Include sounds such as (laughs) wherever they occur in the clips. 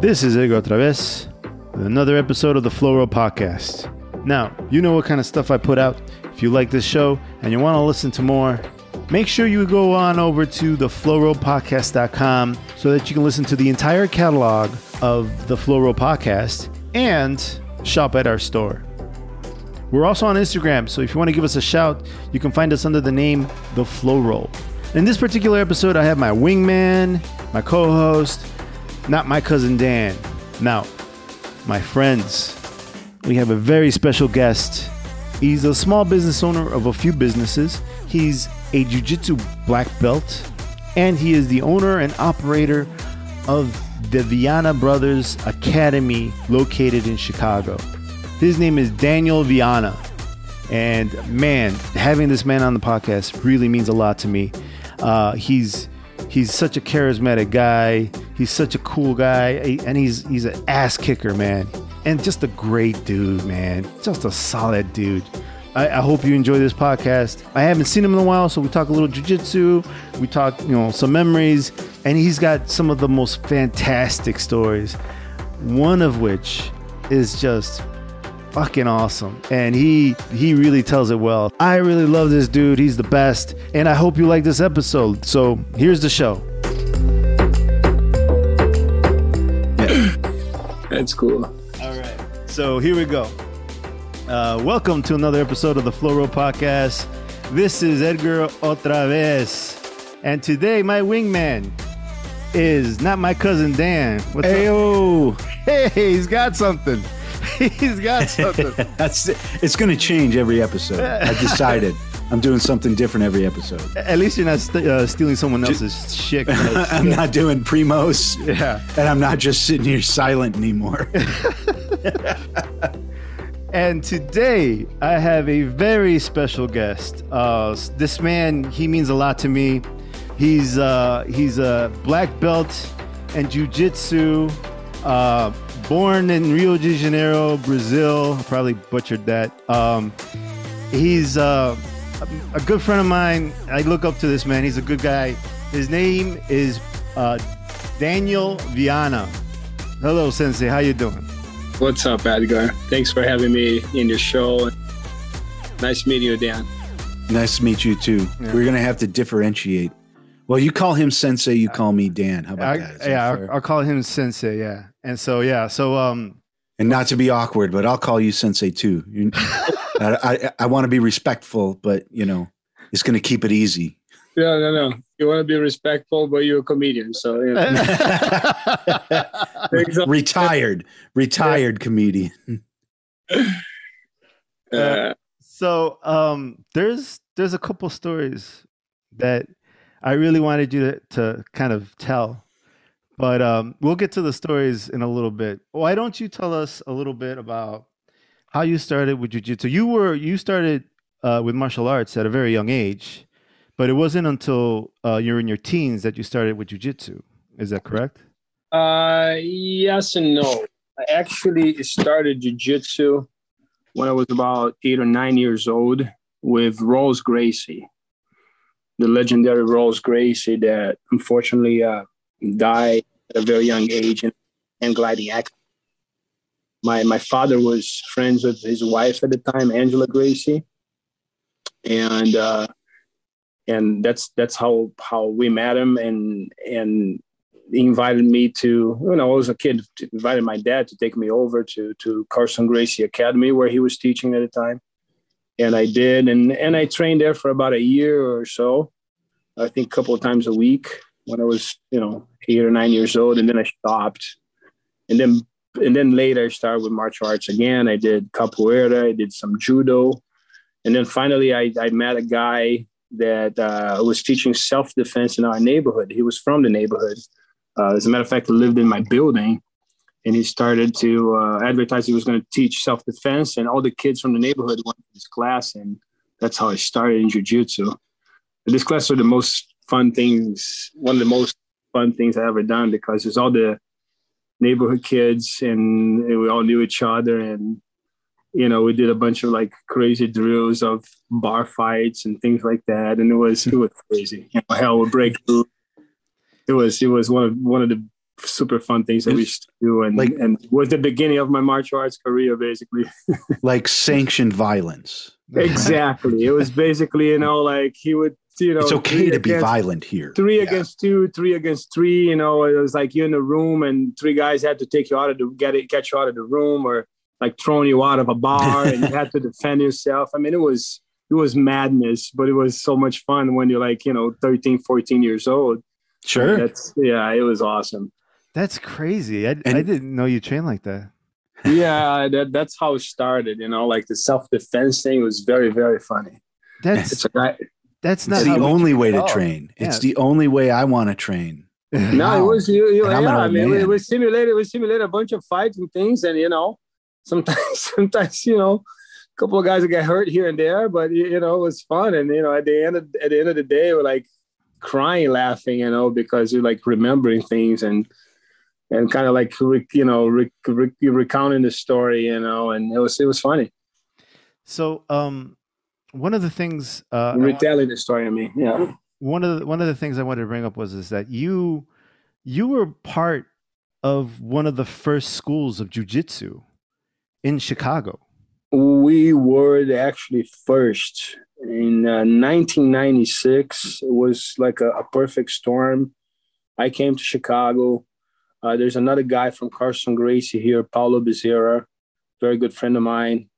This is Edgar otra vez with another episode of the Flow Roll Podcast. Now, you know what kind of stuff I put out. If you like this show and you want to listen to more, make sure you go on over to theflowrollpodcast.com so that you can listen to the entire catalog of the Flow Floro Podcast and shop at our store. We're also on Instagram, so if you want to give us a shout, you can find us under the name The Flow Roll. In this particular episode, I have my wingman, my co host, not my cousin Dan. Now, my friends, we have a very special guest. He's a small business owner of a few businesses. He's a jiu jitsu black belt, and he is the owner and operator of the Vianna Brothers Academy located in Chicago. His name is Daniel Vianna. And man, having this man on the podcast really means a lot to me. Uh, he's he's such a charismatic guy. He's such a cool guy, and he's he's an ass kicker, man, and just a great dude, man. Just a solid dude. I, I hope you enjoy this podcast. I haven't seen him in a while, so we talk a little jujitsu. We talk, you know, some memories, and he's got some of the most fantastic stories. One of which is just fucking awesome and he he really tells it well i really love this dude he's the best and i hope you like this episode so here's the show That's cool. all right. So here we go. Uh, welcome to another episode of the Flow Roll podcast. This is edgar otra vez. And today my wingman is not my cousin dan. What's up? Hey he's got something. (laughs) He's got something. (laughs) That's it. it's going to change every episode. I decided (laughs) I'm doing something different every episode. At least you're not st- uh, stealing someone else's shit. (laughs) I'm not doing primos, Yeah. and I'm not just sitting here silent anymore. (laughs) And today I have a very special guest. Uh, this man, he means a lot to me. He's uh, he's a black belt and jujitsu. Uh, born in Rio de Janeiro, Brazil. I probably butchered that. Um, he's uh, a a good friend of mine. I look up to this man. He's a good guy. His name is uh, Daniel Vianna. Hello, Sensei. How you doing? What's up, Edgar? Thanks for having me in your show. Nice meeting you, Dan. nice to meet you too. Yeah. We're going to have to differentiate. Well, you call him Sensei, you call me Dan. How about I, that? Is that yeah, fair? I'll, I'll call him Sensei. Yeah, and so yeah, so um, and not to be awkward, but I'll call you Sensei too. (laughs) You- I, I, I want to be respectful, but you know, it's going to keep it easy. No, no, no. You want to be respectful, but you're a comedian. So, you know. Thanks. retired, retired comedian. (laughs) Uh, so um, there's there's a couple stories that I really wanted you to, to kind of tell, but um, we'll get to the stories in a little bit. Why don't you tell us a little bit about how you started with jujitsu? You were you started uh, with martial arts at a very young age, but it wasn't until uh, you were in your teens that you started with jujitsu. Is that correct? uh, yes and no. I actually started jujitsu when I was about eight or nine years old with Rolls Gracie, the legendary Rolls Gracie that unfortunately uh, died at a very young age in and gliding accident. My my father was friends with his wife at the time, Angela Gracie, and uh, and that's that's how how we met him and and he invited me to know I was a kid invited my dad to take me over to to Carlson Gracie Academy where he was teaching at the time. And I did and and I trained there for about a year or so I think a couple of times a week when I was you know eight or nine years old and then I stopped. And then and then later I started with martial arts again. I did capoeira I did some judo. And then finally I, I met a guy that uh, was teaching self-defense in our neighborhood. He was from the neighborhood. Uh, as a matter of fact, he lived in my building, and he started to uh, advertise he was going to teach self defense, and all the kids from the neighborhood went to this class, and that's how I started in jujitsu. This class are the most fun things, one of the most fun things I ever done because it's all the neighborhood kids, and, and we all knew each other, and you know, we did a bunch of like crazy drills of bar fights and things like that, and it was it was crazy. You know, hell would break through it was it was one of one of the super fun things that we used to do, and Like- and was the beginning of my martial arts career, basically. (laughs) like sanctioned violence. exactly. It was basically, you know, like he would, you know, It's okay three to be against- violent here. Three Yeah. against two, three against three. You know, it was like you're in a room and three guys had to take you out of the get it, get you out of the room, or like throwing you out of a bar, and you had to (laughs) defend yourself. I mean, it was it was madness, but it was so much fun when you're like, you know, 13, 14 years old. Sure. That's yeah, it was awesome. That's crazy. I, I didn't know you trained like that. (laughs) yeah, that, that's how it started. You know, like the self defense thing was very, very funny. That's It's a guy. That's not It's the only way to at all. train. It's the only way I want to train. (laughs) No, Wow. it was you. you yeah, I'm an I old mean, we, man. we simulated we simulated a bunch of fights and things, and you know, (laughs) sometimes sometimes you know, a couple of guys that get hurt here and there, but you you know, it was fun. And you know, at the end of at the end of the day, we're like crying, laughing, you know, because you're like remembering things and and kind of like you know re, re, recounting the story, you know, and it was it was funny So, um, one of the things, uh, retelling the story. I mean, yeah. one of the, one of the things I wanted to bring up was is that you you were part of one of the first schools of jujitsu in Chicago. We were actually first in uh, 1996. It was like a, a perfect storm. I came to Chicago. Uh, there's another guy from Carlson Gracie here, Paulo Bezerra, very good friend of mine.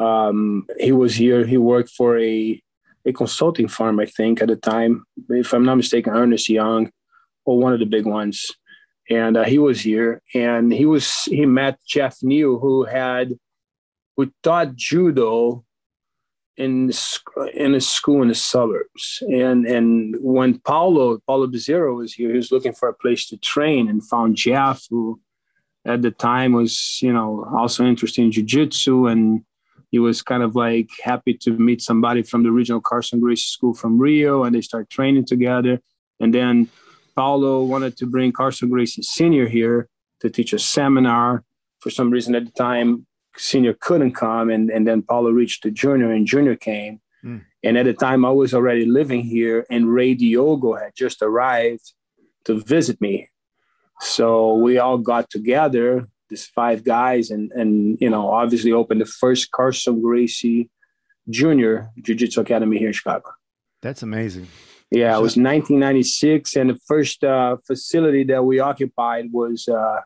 Um, he was here. He worked for a a consulting firm, I think, at the time. If I'm not mistaken, Ernest Young, or one of the big ones. And uh, he was here, and he was he met Jeff New, who had who taught judo in in a school in the suburbs. And and when Paulo Paulo Bezerra was here, he was looking for a place to train and found Jeff, who at the time was you know also interested in jiu-jitsu and he was kind of like happy to meet somebody from the regional Carlson Gracie School from Rio, and they start training together. And then Paulo wanted to bring Carlson Gracie Senior here to teach a seminar. For some reason, at the time, Senior couldn't come, and, and then Paulo reached the Junior, and Junior came. Mm. And at the time, I was already living here, and Ray Diogo had just arrived to visit me. So we all got together, these five guys, and and you know, obviously opened the first Carlson Gracie Junior Jiu Jitsu Academy here in Chicago. That's amazing. Yeah, it was 1996, and the first uh, facility that we occupied was uh,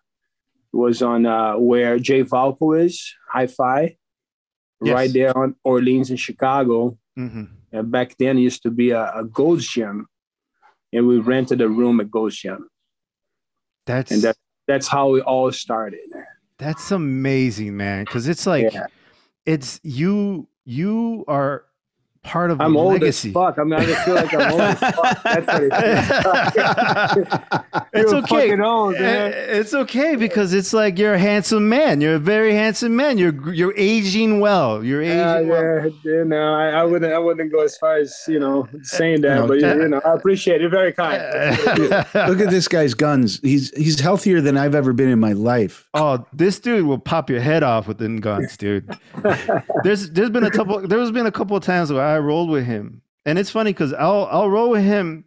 was on uh, where Jay Valpo is, High Fi, Yes. right there on Orleans in Chicago. hmm And back then, it used to be a, a Gold's Gym, and we rented a room at Gold's Gym, That's and that that's how it all started. that's amazing, man. Because it's like Yeah. it's you you are part of I'm a old legacy. as fuck. I mean, I just feel like I'm old as fuck. That's what it (laughs) is. It's You're okay. fucking old, Eh, man. It's okay because it's like you're a handsome man. You're a very handsome man. You're you're aging well. You're aging Yeah, well. yeah, you know, I, I wouldn't, I wouldn't go as far as you know saying that, No, but that- you know, I appreciate it. You're very kind. (laughs) (laughs) Look at this guy's guns. He's he's healthier than I've ever been in my life. Oh, this dude will pop your head off with them guns, dude. there's there's been a couple there's been a couple of times where I rolled with him, and it's funny because I'll I'll roll with him,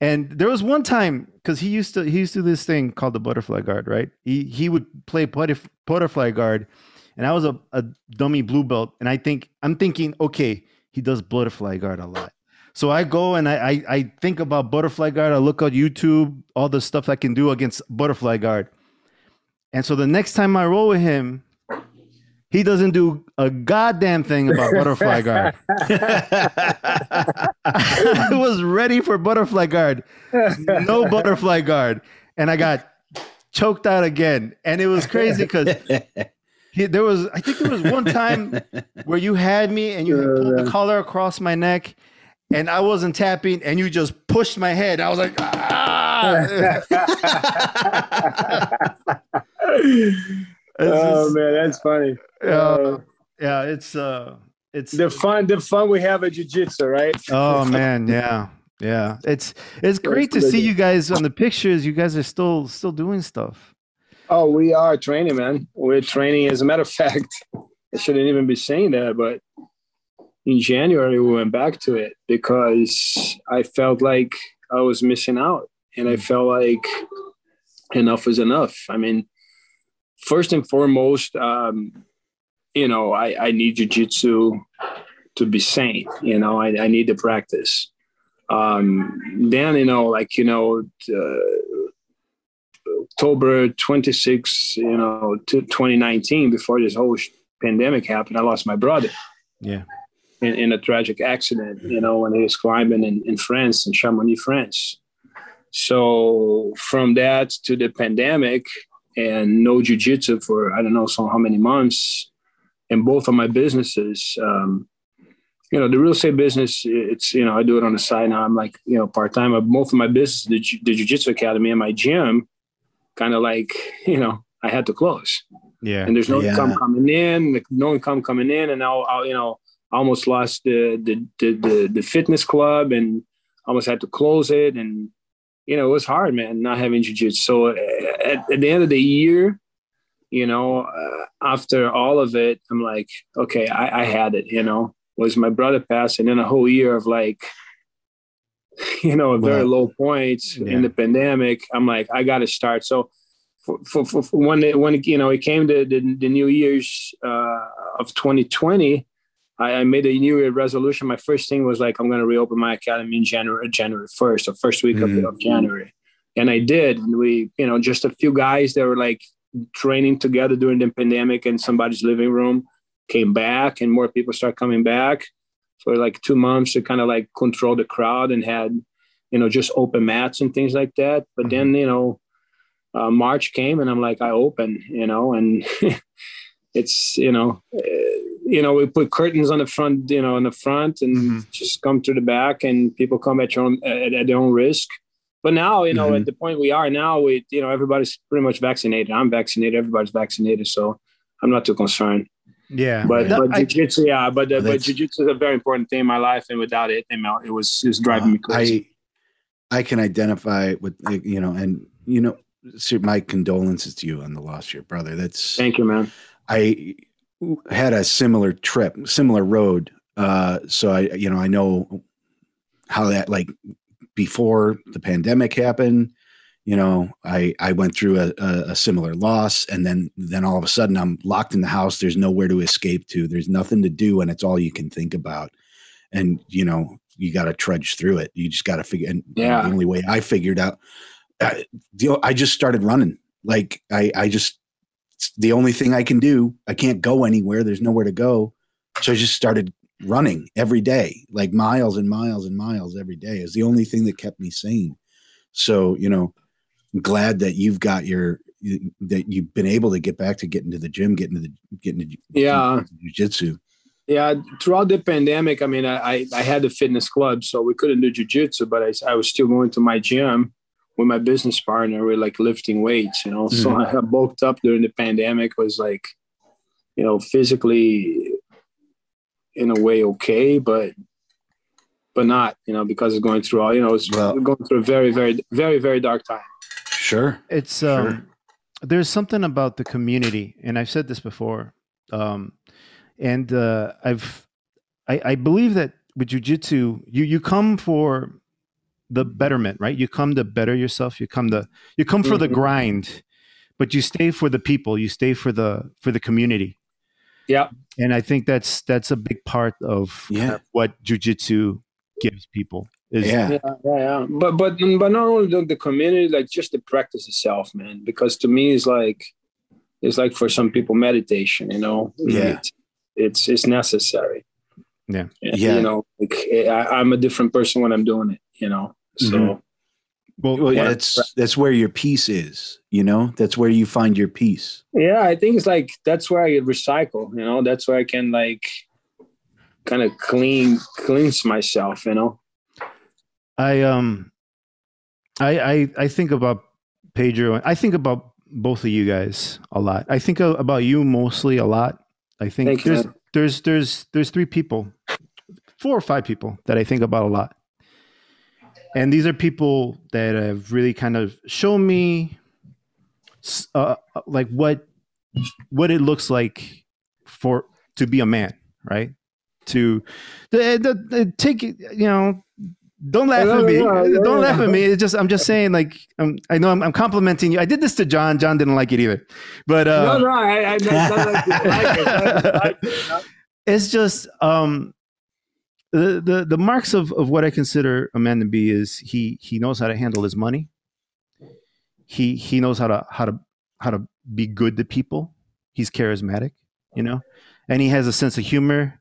and there was one time because he used to he used to do this thing called the butterfly guard, right? He he would play butterf- butterfly guard, and I was a, a dummy blue belt, and I think I'm thinking, okay, he does butterfly guard a lot. So I go and I, I I think about butterfly guard. I look on YouTube, all the stuff I can do against butterfly guard. And so the next time I roll with him, he doesn't do a goddamn thing about butterfly guard. (laughs) (laughs) I was ready for butterfly guard. No butterfly guard. And I got choked out again. And it was crazy because (laughs) there was, I think there was one time where you had me and you pulled the collar across my neck and I wasn't tapping and you just pushed my head. I was like, ah. Oh just- man, that's funny. uh, Uh, yeah, it's uh it's the fun, the fun we have at jiu-jitsu, right? oh man, yeah. Yeah. It's it's great to see you guys on the pictures. You guys are still still doing stuff. Oh, we are training, man. We're training. As a matter of fact, I shouldn't even be saying that, but in January we went back to it because I felt like I was missing out, and I felt like enough is enough. I mean, first and foremost, um, you know, I, I need jujitsu to be sane. You know, I, I need to practice. Um, then, you know, like, you know, uh, October 26, you know, 2019, before this whole pandemic happened, I lost my brother. Yeah. In, in a tragic accident, you know, when he was climbing in, in France, in Chamonix, France. So from that to the pandemic and no jujitsu for I don't know so how many months, and both of my businesses, um, you know, the real estate business, it's you know I do it on the side now. I'm like you know part time. Both of my business, the, the jiu-jitsu academy and my gym, kind of like (laughs) you know I had to close. Yeah, and there's no Yeah. income coming in, no income coming in, and now I, you know I almost lost the the, the the the fitness club and almost had to close it and you know, it was hard, man, not having jujitsu. So uh, at, at the end of the year, you know, uh, after all of it, I'm like, okay, I, I had it, you know, was my brother passed and then a whole year of like, (laughs) you know, a very low point Yeah. in the pandemic. I'm like, I got to start. So for, for, for, for when, it, when, you know, it came to the, the New Year's uh, of 2020, I, I made a New Year resolution. My first thing was like, I'm going to reopen my academy in January, January 1st, or first week Mhm. of, of January. And I did. And we, you know, just a few guys that were like training together during the pandemic in somebody's living room came back and more people start coming back for like two months to kind of like control the crowd and had, you know, just open mats and things like that. But then, you know, uh, March came and I'm like, I open, you know, and (laughs) it's, you know, uh, you know, we put curtains on the front, you know, on the front and Mhm. just come to the back and people come at your own, at, at their own risk. But now, you know, Mhm. at the point we are now, we, you know, everybody's pretty much vaccinated. I'm vaccinated. Everybody's vaccinated. So I'm not too concerned. yeah. But, No, but I- jujitsu, yeah, but, uh, Well, but that's- jujitsu is a very important thing in my life. And without it, you know, it was, it was driving me crazy. I I can identify with you know, and you know, my condolences to you on the loss of your brother. That's Thank you, man. I had a similar trip, similar road. Uh, so I, you know, I know how that like before the pandemic happened. You know, I I went through a, a, a similar loss, and then then all of a sudden I'm locked in the house. There's nowhere to escape to. There's nothing to do, and it's all you can think about. And you know, you got to trudge through it. You just got to figure. And Yeah. the only way I figured out, I, I just started running. Like I I just it's the only thing I can do. I can't go anywhere. There's nowhere to go. So I just started running every day, like miles and miles and miles every day. Is the only thing that kept me sane. So, you know, I'm glad that you've got your that you've been able to get back to getting to the gym, getting to the getting to Yeah. jujitsu. Yeah, throughout the pandemic, I mean, I, I, I had the fitness club, so we couldn't do jujitsu, but I, I was still going to my gym with my business partner. We're like lifting weights, you know. So (laughs) I bulked up during the pandemic. Was like, you know, physically in a way okay, but but not, you know, because it's going through all, you know, it's Well- going through a very, very, very, very dark time. Sure. it's um there's something about the community and i've said this before um and uh i've i i believe that with jujitsu you you come for the betterment right you come to better yourself you come to you come for the Mhm. grind but you stay for the people you stay for the for the community Yeah. and i think that's that's a big part of Yeah. what jujitsu gives people is Yeah. yeah, yeah, yeah. But but but not only the, the community, like just the practice itself, man. Because to me, it's like it's like for some people meditation. You know, Yeah. It's it's, it's necessary. Yeah. And, Yeah. You know, like I, I'm a different person when I'm doing it. You know, so Mhm. well, Well, Yeah. that's that's where your peace is. You know, that's where you find your peace. yeah, I think it's like that's where I recycle. You know, that's where I can like kind of clean cleanse myself. You know. I um I I I think about Pedro I think about both of you guys a lot. I think about you mostly a lot. I think Thank there's man. there's there's there's three people, four or five people that I think about a lot. And these are people that have really kind of shown me uh, like what what it looks like for to be a man, right? To the, the, the take you know don't laugh at me. don't laugh at me. It's just I'm just saying like um, I know I'm, I'm complimenting you. I did this to John. John didn't like it either, but uh, no, no, I, I, it's like it, it's like it, (laughs) it's just um, the the the marks of of what I consider a man to be is he he knows how to handle his money. He he knows how to how to how to be good to people. He's charismatic, you know, and he has a sense of humor,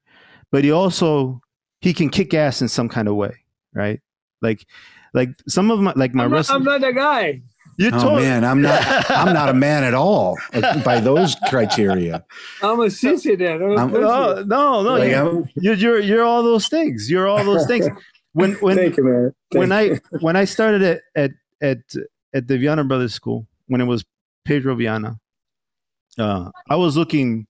but he also he can kick ass in some kind of way, right? Like like some of my like my I'm, not, wrestling. I'm not the guy. You're Oh tot- man, I'm not. I'm not a (laughs) man at all uh, by those criteria. I'm a sissy then. I'm a I'm- No, no, no. Like, you, you're, you're you're all those things. You're all those things. When (laughs) when Thank you, when you. I when I started at at at at the Vianna Brothers School when it was Pedro Vianna, uh, I was looking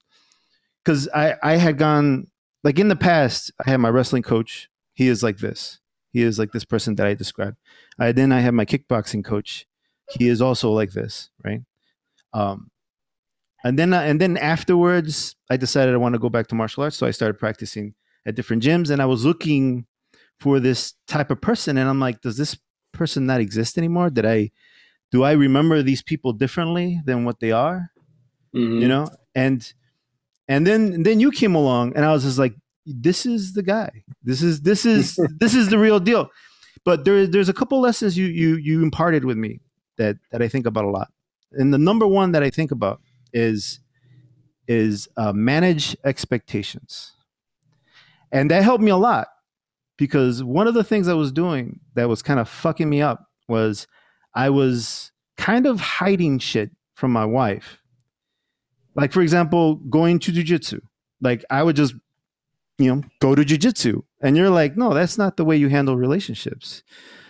because I I had gone like in the past I had my wrestling coach. He is like this. He is like this person that I described. I then I had my kickboxing coach. He is also like this, right? Um, and then and then afterwards, I decided I want to go back to martial arts, so I started practicing at different gyms, and I was looking for this type of person, and I'm like, does this person not exist anymore? Did I do I remember these people differently than what they are? Mhm. You know, and and then and then you came along, and I was just like, this is the guy. This is this is (laughs) this is the real deal. But there, there's a couple lessons you you you imparted with me that that I think about a lot. And the number one that I think about is is uh, manage expectations, and that helped me a lot because one of the things I was doing that was kind of fucking me up was I was kind of hiding shit from my wife. Like for example, going to jujitsu. Like I would just, you know, go to jujitsu, and you're like, no, that's not the way you handle relationships.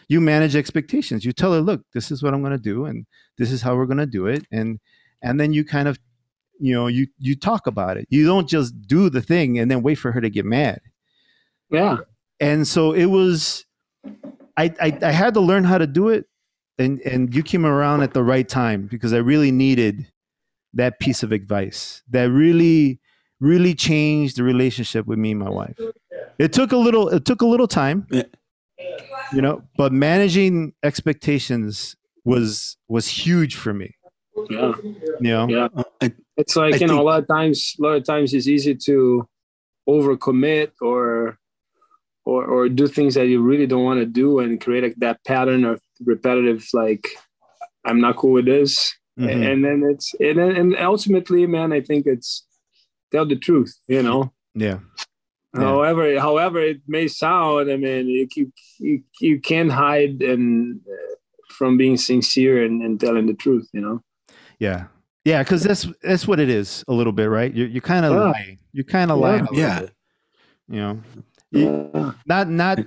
You manage expectations. You tell her, look, this is what I'm going to do, and this is how we're going to do it, and and then you kind of, you know, you you talk about it. You don't just do the thing and then wait for her to get mad Yeah. and so it was I, I i had to learn how to do it and and you came around at the right time because i really needed that piece of advice that really really changed the relationship with me and my wife it took a little it took a little time Yeah. You know but managing expectations was was huge for me Yeah. you know Yeah. Uh, I- It's like, I you know, think- a lot of times, a lot of times it's easy to overcommit or, or, or do things that you really don't want to do and create like that pattern of repetitive, like, I'm not cool with this. Mhm. And then it's, and then, and ultimately, man, I think it's tell the truth, you know? yeah Yeah. However, however it may sound, I mean, you you you, you can't hide and uh, from being sincere and, and telling the truth. You know. yeah yeah because that's that's what it is a little bit right you're, you're kind of Yeah. lying you're kind of Yeah. lying a Yeah. bit, you know You- Yeah. not not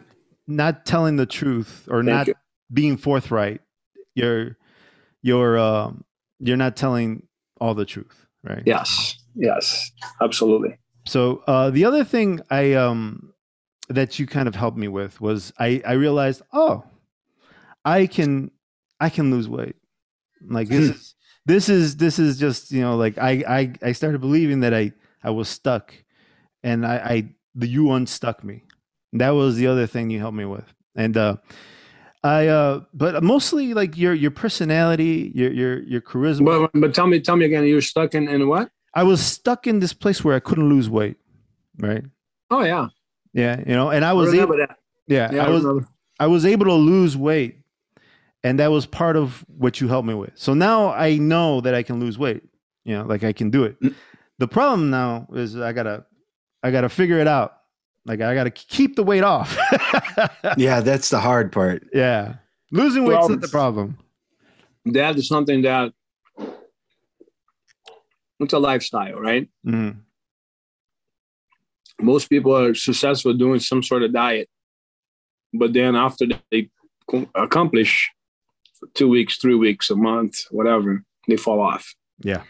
not telling the truth or Thank not you. being forthright you're you're um you're not telling all the truth right Yes. Yes. Absolutely. So uh the other thing i um that you kind of helped me with was i i realized oh i can i can lose weight like this is this is this is just you know like i i i started believing that i i was stuck and i i the you unstuck me that was the other thing you helped me with and uh i uh but mostly like your your personality your your your charisma But but tell me tell me again. You're stuck in in what? I was stuck in this place where i couldn't lose weight right Oh yeah. yeah you know and i I was remember able that. yeah, Yeah, i was. I was able to lose weight, and that was part of what you helped me with. So now I know that I can lose weight. You know, like I can do it. Mm. The problem now is I gotta, I gotta figure it out. Like I gotta keep the weight off. (laughs) Yeah, that's the hard part. yeah, losing weight's Well- not the problem. That is something that it's a lifestyle, right? Mhm. Most people are successful doing some sort of diet, but then after they accomplish two weeks, three weeks, a month, whatever, they fall off Yeah,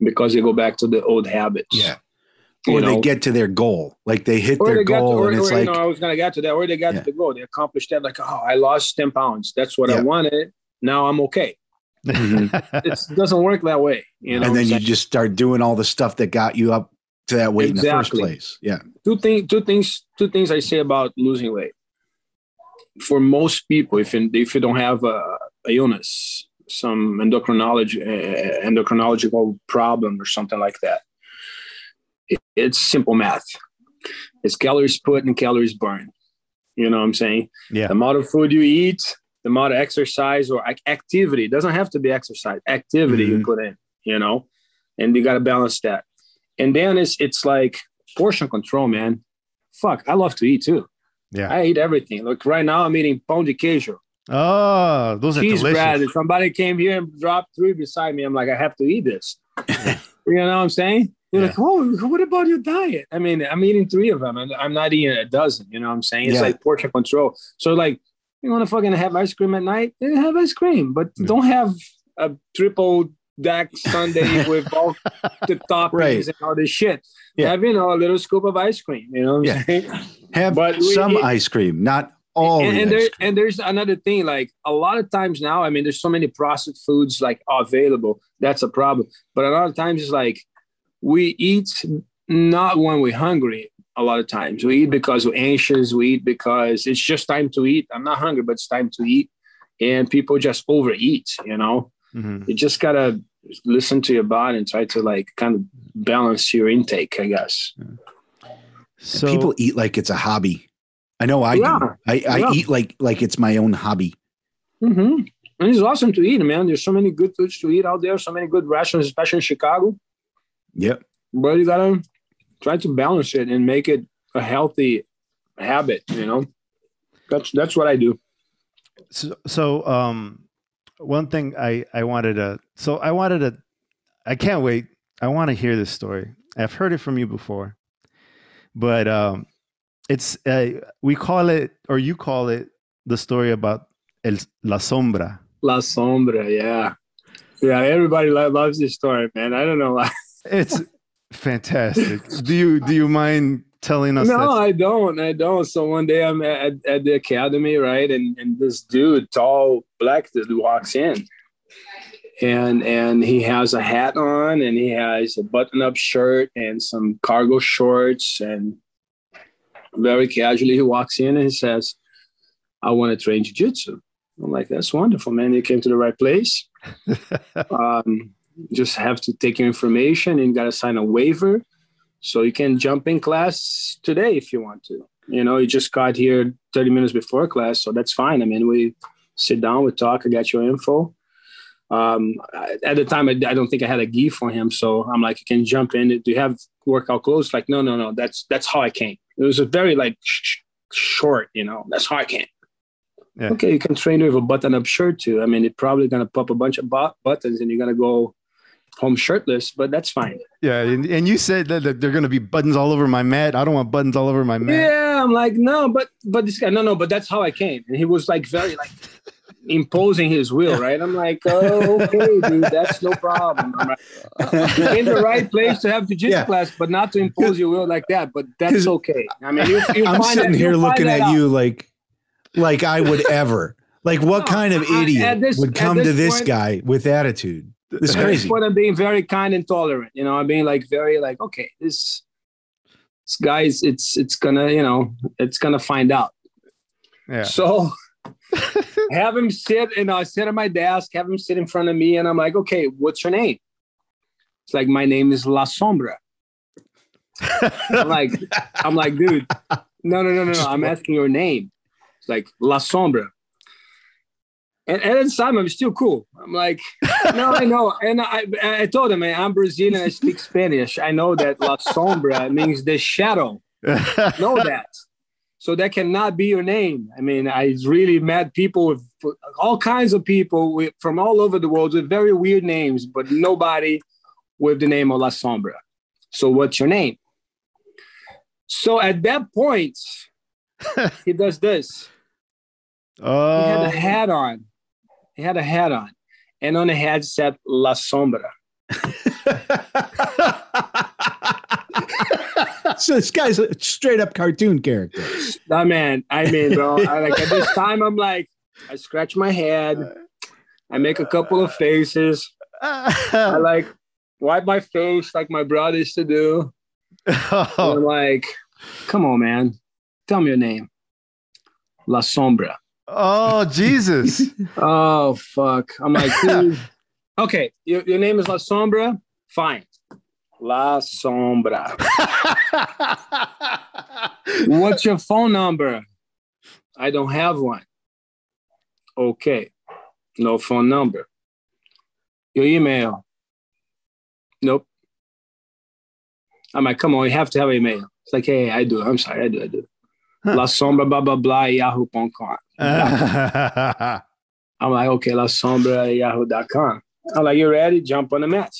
because they go back to the old habits. Yeah. You Or they know? get to their goal. Like they hit or their they got to, goal or, and it's or, like you know, I was gonna get to that, or they got Yeah. to the goal. They accomplished that, like, oh, I lost 10 pounds. That's what I wanted. Now I'm okay. (laughs) Mhm. It doesn't work that way. You know, and then you just start doing all the stuff that got you up to that weight in the first place. Yeah. two things two things two things I say about losing weight. for most people, if in, if you don't have a, a illness, some endocrinology uh, endocrinological problem or something like that, it, it's simple math. It's calories put and calories burned. You know what I'm saying? Yeah. The amount of food you eat, the amount of exercise or activity it doesn't have to be exercise. Activity you Mhm. put in. You know, and you got to balance that. And then it's it's like portion control, man. Fuck, I love to eat too. Yeah. I eat everything. Look, right now I'm eating pão de queijo, Oh, those are cheese delicious. bread. If somebody came here and dropped three beside me, I'm like, I have to eat this. (laughs) you know what I'm saying? You're Yeah. like, oh, what about your diet? I mean, I'm eating three of them, and I'm not eating a dozen. You know what I'm saying? It's Yeah. like portion control. So, like, you want to fucking have ice cream at night? Then have ice cream, but Yeah. don't have a triple deck sundae (laughs) with all the toppings Right. and all this shit. Yeah. Have you know a little scoop of ice cream? You know what I'm Yeah. saying? Have But some it- ice cream, not all. and, and there and there's another thing like a lot of times now i mean there's so many processed foods like available that's a problem but a lot of times it's like we eat not when we're hungry a lot of times we eat because we're anxious we eat because it's just time to eat i'm not hungry but it's time to eat and people just overeat you know Mhm. you just gotta listen to your body and try to like kind of balance your intake i guess So People eat like it's a hobby. I know I Yeah. do. I, I Yeah. eat like like it's my own hobby. hmm And it's awesome to eat, man. There's so many good foods to eat out there, so many good restaurants, especially in Chicago. Yep. But you gotta try to balance it and make it a healthy habit. You know, that's that's what I do. so, so um one thing I I wanted to so I wanted to I can't wait. I want to hear this story. I've heard it from you before. But um it's uh, we call it or you call it the story about el, la sombra. La Sombra, yeah, yeah. Everybody lo- loves this story, man. I don't know why. It's fantastic. Do you do you mind telling us No, that? I don't. I don't. So one day I'm at, at the academy, right, and and this dude, tall black dude, walks in, and and he has a hat on, and he has a button-up shirt and some cargo shorts, and very casually he walks in and he says, "I want to train jiu-jitsu." I'm like, "That's wonderful, man. You came to the right place." (laughs) um, just have to take your information and you got to sign a waiver. So you can jump in class today if you want to. You know you just got here 30 minutes before class so that's fine. I mean we sit down we talk i got your info. Um, at the time I, I don't think i had a gi for him so i'm like you can jump in. Do you have workout clothes? Like no no no that's that's how i came. It was a very like sh- short you know that's how i came. Yeah. okay you can train with a button-up shirt too. I mean it's probably going to pop a bunch of bu- buttons and you're going to go home shirtless but that's fine Yeah, and, and you said that, that there are going to be buttons all over my mat. I don't want buttons all over my mat. Yeah, I'm like, no, but but this guy, no, no, but that's how I came. And he was like very like imposing his will, right? I'm like, oh, okay, dude, that's no problem. I'm like, uh, in the right place to have jiu-jitsu Yeah. class, but not to impose your will like that. But that's okay. I mean, you, you I'm find sitting that- here looking at out. you like like I would ever. Like what No, kind of idiot this- would come to this this point- guy with attitude? This is (laughs) At this crazy. point, I'm being very kind and tolerant. You know, I'm being like very like, okay, this this guy's it's it's gonna you know it's gonna find out. Yeah. So (laughs) have him sit and I uh, sit at my desk, have him sit in front of me, and I'm like, okay, what's your name? It's like my name is La Sombra. I'm (laughs) like, I'm like, dude, no, no, no, no, no. I'm asking your name. It's like La Sombra. And, and at the time, I'm still cool. I'm like, no, I know. (laughs) And I, I told him, I'm Brazilian. I speak Spanish. I know that La Sombra means the shadow (laughs) know that. So that cannot be your name. I mean, I really met people with all kinds of people with, from all over the world with very weird names, but nobody with the name of La Sombra. So what's your name? So at that point, (laughs) he does this. He had oh, a hat on. He had a hat on. And on the hat said La Sombra. (laughs) so this guy's a straight up cartoon character. That man, I mean, bro, I, like at this time, I'm like, I scratch my head. I make a couple of faces. I (laughs) like wipe my face like my brother used to do. Oh. And I'm like, come on, man. Tell me your name. La Sombra. Oh Jesus! (laughs) Oh fuck! I'm like, dude. (laughs) okay, your, your name is La Sombra. Fine, La Sombra. (laughs) What's your phone number? I don't have one. Okay, no phone number. Your email? Nope. I'm like, come on, you have to have an email. It's like, hey, I do. I'm sorry, I do, I do. Huh. La Sombra, blah blah blah, yahoo.com. (laughs) I'm like, okay, La Sombra, yahoo.com. I'm like, you ready? Jump on the mat.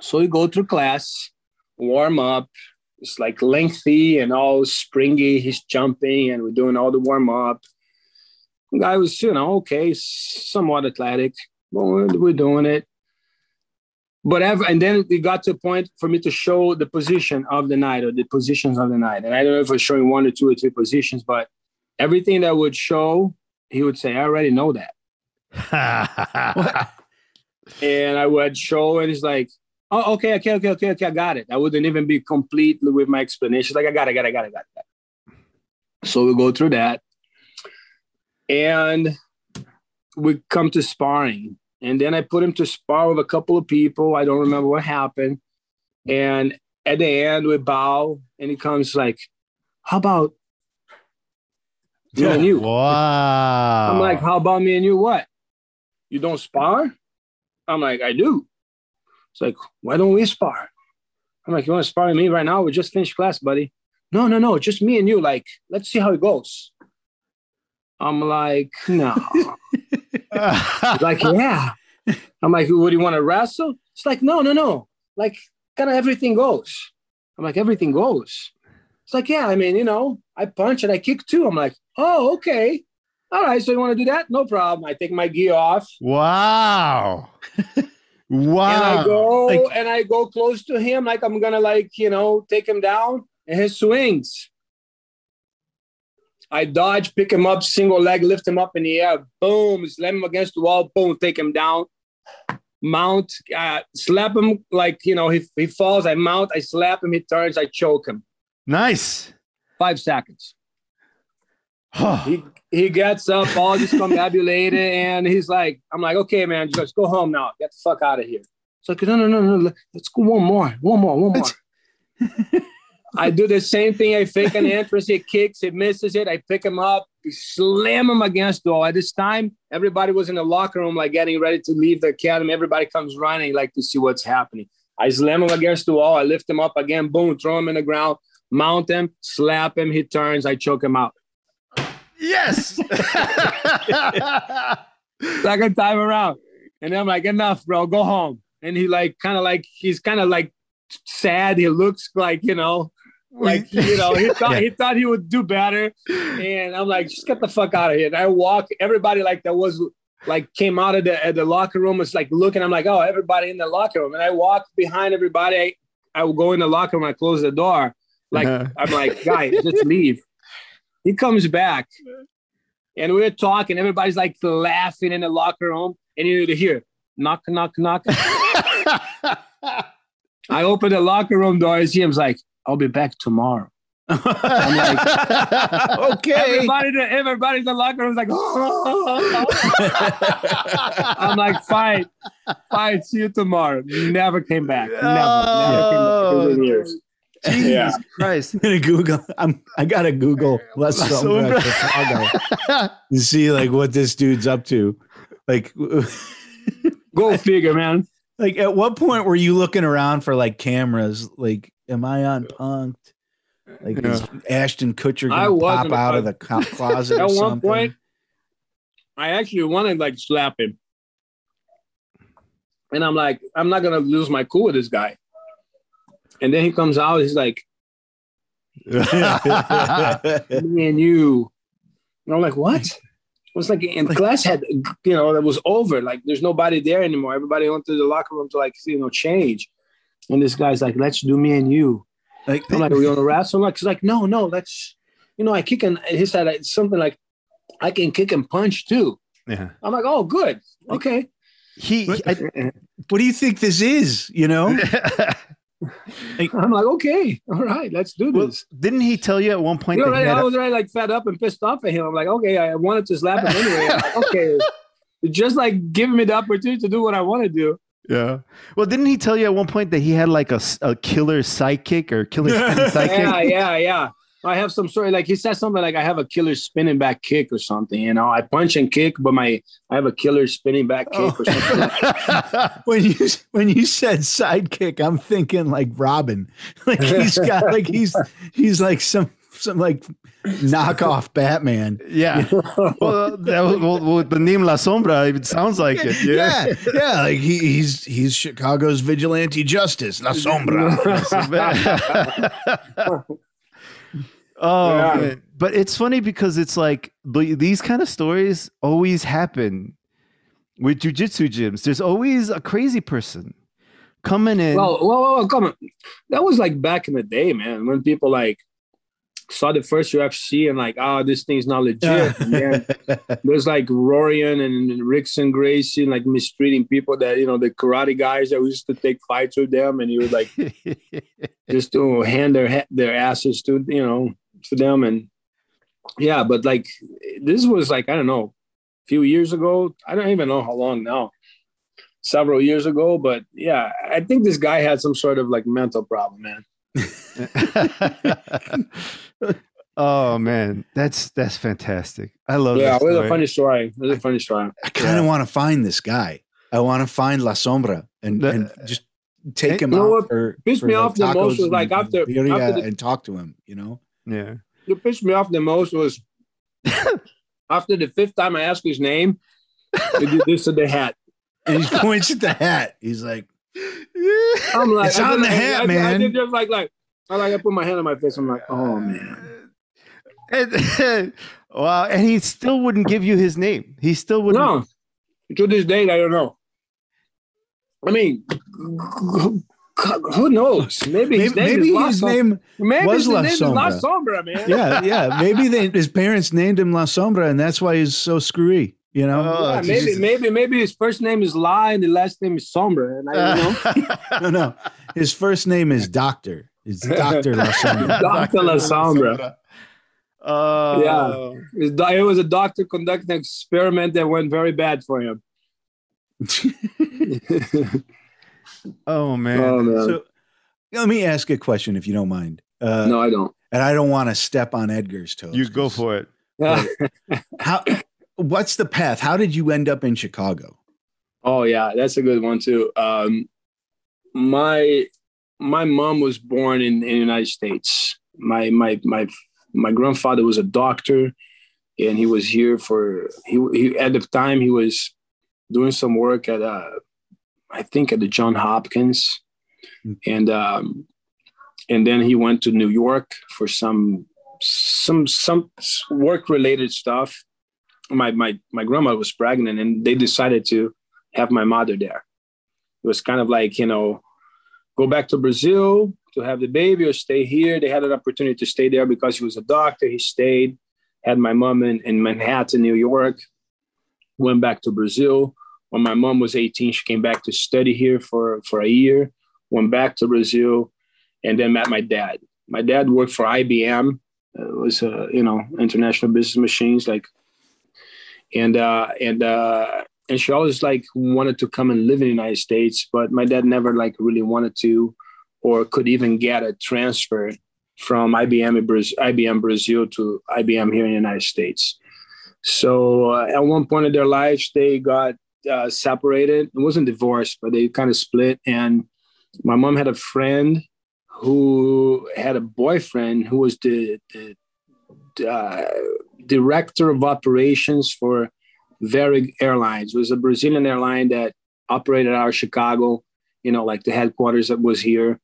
So we go through class, warm up. It's like lengthy and all springy. He's jumping and we're doing all the warm up. The guy was, you know, okay, somewhat athletic. But we're, we're doing it. But ever, and then it got to a point for me to show the position of the night or the positions of the night. And I don't know if I was showing one or two or three positions, but everything that would show, he would say, I already know that. (laughs) And I would show, and he's like, oh, okay, okay, okay, okay, okay, I got it. I wouldn't even be complete with my explanation. Like, I got it, I got it, I got it, I got it. So we go through that. And we come to sparring. And then I put him to spar with a couple of people. I don't remember what happened. And at the end, we bow, and he comes like, How about me and you? Wow. I'm like, How about me and you? What? You don't spar? I'm like, I do. It's like, why don't we spar? I'm like, you want to spar with me right now? We just finished class, buddy. No, no, no, just me and you. Like, let's see how it goes. I'm like, no. (laughs) Like, yeah. I'm like, what do you want to wrestle? It's like, no, no, no. Like, kind of everything goes. I'm like, everything goes. It's like, yeah, I mean, you know, I punch and I kick too. I'm like, oh, okay. All right. So you want to do that? No problem. I take my gi off wow. wow. (laughs) and I go Like- and I go close to him, like I'm gonna like, you know, take him down and he swings. I dodge, pick him up, single leg, lift him up in the air, boom, slam him against the wall, boom, take him down, mount, uh, slap him like you know, he, he falls, I mount, I slap him, he turns, I choke him. nice. Five seconds. (sighs) He he gets up all just discombobulated (laughs) and he's like, I'm like, okay, man, just go home now. Get the fuck out of here. It's like, no, no, no, no. Let's go one more, one more, one more. (laughs) I do the same thing. I fake an entrance. He kicks, he misses it. I pick him up, slam him against the wall. At this time, everybody was in the locker room, like getting ready to leave the academy. Everybody comes running, like to see what's happening. I slam him against the wall. I lift him up again. Boom, throw him in the ground, mount him, slap him. He turns. I choke him out. Yes. (laughs) (laughs) second time around. And I'm like, enough, bro, go home. And he like kind of like he's kind of like sad. He looks like, you know, like you know, he (laughs) thought he thought he would do better. And I'm like, just get the fuck out of here. And I walk, everybody like that was like came out of the, the locker room, was like looking. I'm like, oh, everybody in the locker room. And I walk behind everybody. I, I will go in the locker room, I close the door. Like, Uh-huh. I'm like, (laughs) guys, just leave. He comes back and we're talking. Everybody's like laughing in the locker room. And you hear knock, knock, knock. (laughs) I open the locker room door. I see him's like, I'll be back tomorrow. I'm like, (laughs) okay. everybody, everybody in the locker room's like, I'm like, fine, fine, see you tomorrow. Never came back. Never, never came back in years. Jesus Yeah. Christ. I'm gonna Google. I'm. I gotta Google Les La Sombra Sombra. Chicago (laughs) to see like what this dude's up to. Like, (laughs) Go figure, man. like at what point were you looking around for like cameras? Like, am I on punked? Like, is Ashton Kutcher I gonna wasn't pop out of the co- (laughs) closet? At or one point, I actually wanted like slap him. And I'm like, I'm not gonna lose my cool with this guy. And then he comes out, he's like, (laughs) me and you. And I'm like, what? It was like, and class had, you know, that was over. Like, there's nobody there anymore. Everybody went to the locker room to like, you know, change. And this guy's like, let's do me and you. like, I'm like, are we on a wrestle? I'm like, he's like, no, no, let's, you know, I kick and he said it's something like, I can kick and punch too. yeah. I'm like, oh, good. Okay. He, he- I, what do you think this is? You know, (laughs) (laughs) I'm like, okay, all right, let's do Well, this. didn't he tell you at one point You know, that right, I was already like fed up and pissed off at him. I'm like, okay, I wanted to slap him anyway. Like, okay, (laughs) just like giving me the opportunity to do what I want to do. Yeah. Well, didn't he tell you at one point that he had like a, a killer sidekick or killer (laughs) sidekick? Yeah, yeah, yeah. I have some sort of like he said something like I have a killer spinning back kick or something. You know, I punch and kick, but my I have a killer spinning back kick or something. Oh. (laughs) when you when you said sidekick, I'm thinking like Robin. (laughs) Like he's got like he's he's like some some like knockoff Batman. yeah. (laughs) Well, that was, well, with the name La Sombra, it sounds like it. Yeah. yeah, yeah. Like he, he's he's Chicago's vigilante justice, La Sombra. Oh, Yeah. man. but it's funny because it's like these kind of stories always happen with jujitsu gyms. There's always a crazy person coming in. Well, well, well, well, come on. That was like back in the day, man, when people like saw the first UFC and like, oh, this thing's not legit. And then (laughs) there's like Rorion and Rickson Gracie like mistreating people that you know the karate guys that used to take fights with them, and you would like (laughs) just to hand their their asses to you know to them, and yeah, but like this was like I don't know, a few years ago. I don't even know how long now. Several years ago, but yeah, I think this guy had some sort of like mental problem, man. (laughs) oh man, that's that's fantastic. I love yeah, this it was a funny story. It was a funny story. I kind of want to find this guy. I want to find La Sombra and, The- and just take You him know out what for, pissed for me like off the most tacos was, like, and after- birria after the- and talk to him. You know, Yeah. What pissed me off the most was (laughs) after the fifth time I asked his name, he did this to the hat. and he points at the hat. He's like, I'm like, It's I on the I- hat, I, I, man. did just like like I like I put my hand on my face. I'm like, oh man. And, (laughs) wow, and he still wouldn't give you his name. He still wouldn't. No, to this day, I don't know. I mean, who knows? Maybe his maybe, name maybe is his Som- name. maybe was his La name is La Sombra. Sombra, man. Yeah, yeah. Maybe they, his parents named him La Sombra, and that's why he's so screwy. You know, Oh, Yeah, maybe, Jesus. maybe, maybe his first name is La and the last name is Sombra, and I don't know. (laughs) no, no. His first name is Doctor. It's Doctor La Sombra. (laughs) Dr. La Sombra. Oh, Yeah. It was a doctor conducting an experiment that went very bad for him. (laughs) Oh man. oh man, so, let me ask a question, if you don't mind. Uh, no, I don't. And I don't want to step on Edgar's toes. you go for it. (laughs) (laughs) How? What's the path? How did you end up in Chicago? oh yeah, that's a good one too. Um, my my mom was born in, in the United States. My my my my grandfather was a doctor, and he was here for he, he at the time he was doing some work at uh I think at the John Hopkins, Mm. and um, and then he went to New York for some some some work related stuff. My my my grandma was pregnant, and they decided to have my mother there. It was kind of like you know, go back to Brazil to have the baby or stay here. They had an opportunity to stay there because he was a doctor. He stayed, had my mom in, in Manhattan, New York. Went back to Brazil. When my mom was 18, she came back to study here for for a year. Went back to Brazil, and then met my dad. My dad worked for IBM. Uh, It was uh, you know international business machines like, and uh, and uh, and she always like wanted to come and live in the United States, but my dad never like really wanted to, or could even get a transfer from IBM Brazil, IBM Brazil to IBM here in the United States. So uh, at one point in their lives, they got uh, separated. It wasn't divorced, but they kind of split. And my mom had a friend who had a boyfriend who was the, the uh, director of operations for Varig Airlines. It was a Brazilian airline that operated out of Chicago, you know, like the headquarters that was here.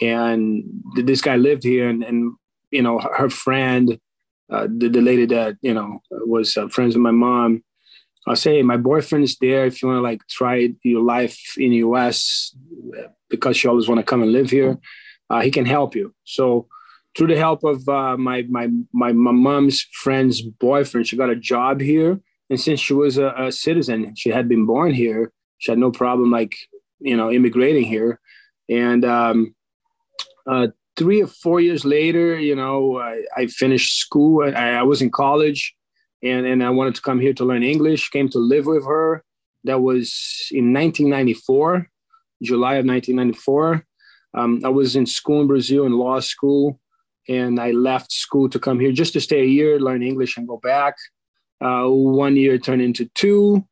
And this guy lived here, and, and you know, her friend, uh, the, the lady that, you know, was uh, friends with my mom, I'll say, my boyfriend's there. If you want to like try your life in the US, because you always want to come and live here, uh, he can help you. So through the help of uh, my, my, my, my mom's friend's boyfriend, she got a job here. And since she was a, a citizen, she had been born here. She had no problem like, you know, immigrating here. And, um, uh, three or four years later, you know, I, I finished school. I, I, was in college, and and I wanted to come here to learn English. Came to live with her. That was in 1994, July of 1994. Um, I was in school in Brazil in law school, and I left school to come here just to stay a year, learn English, and go back. Uh, one year turned into two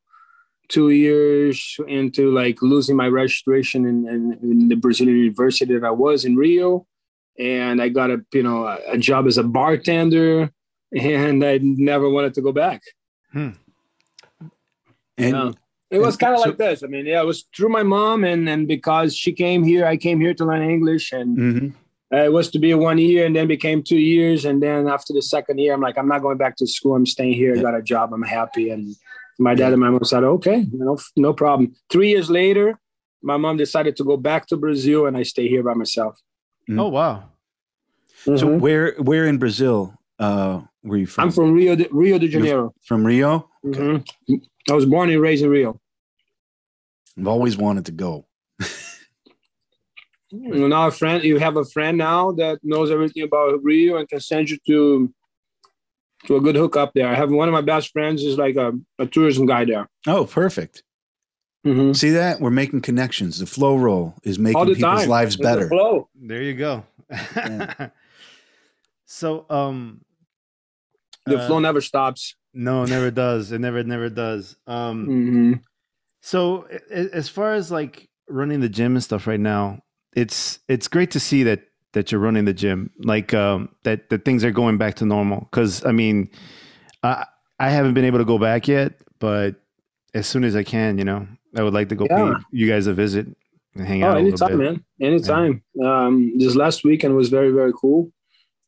two years into like losing my registration in, in, in, the Brazilian university that I was in Rio. And I got a, you know, a job as a bartender and I never wanted to go back. Hmm. And it was kind of so, like this. I mean, yeah, it was through my mom and, and because she came here, I came here to learn English and mm-hmm. uh, it was to be one year and then became two years. And then after the second year, I'm like, I'm not going back to school. I'm staying here. I got a job. I'm happy. And my dad and my mom said, okay, no, no problem. Three years later, my mom decided to go back to Brazil and I stay here by myself. Mm-hmm. Oh, wow. Mm-hmm. So where, where in Brazil uh, were you from? I'm from Rio de, Rio de Janeiro. from Rio? Okay. Mm-hmm. I was born and raised in Rio. I've always wanted to go. (laughs) you now a friend, you have a friend now that knows everything about Rio and can send you to to a good hookup there. I have one of my best friends is like a, a tourism guy there. Oh, perfect. Mm-hmm. See that? We're making connections. The flow roll is making people's time. lives better. flow. There you go. Yeah. (laughs) so, um, the uh, flow never stops. No, never does. It never, never does. Um, mm-hmm. so as far as like running the gym and stuff right now, it's it's great to see that that you're running the gym, like um, that that things are going back to normal. Because I mean, I I haven't been able to go back yet, but as soon as I can, you know, I would like to go yeah. pay you guys a visit and hang oh, out. anytime, man, anytime. Yeah. Um, this last weekend was very very cool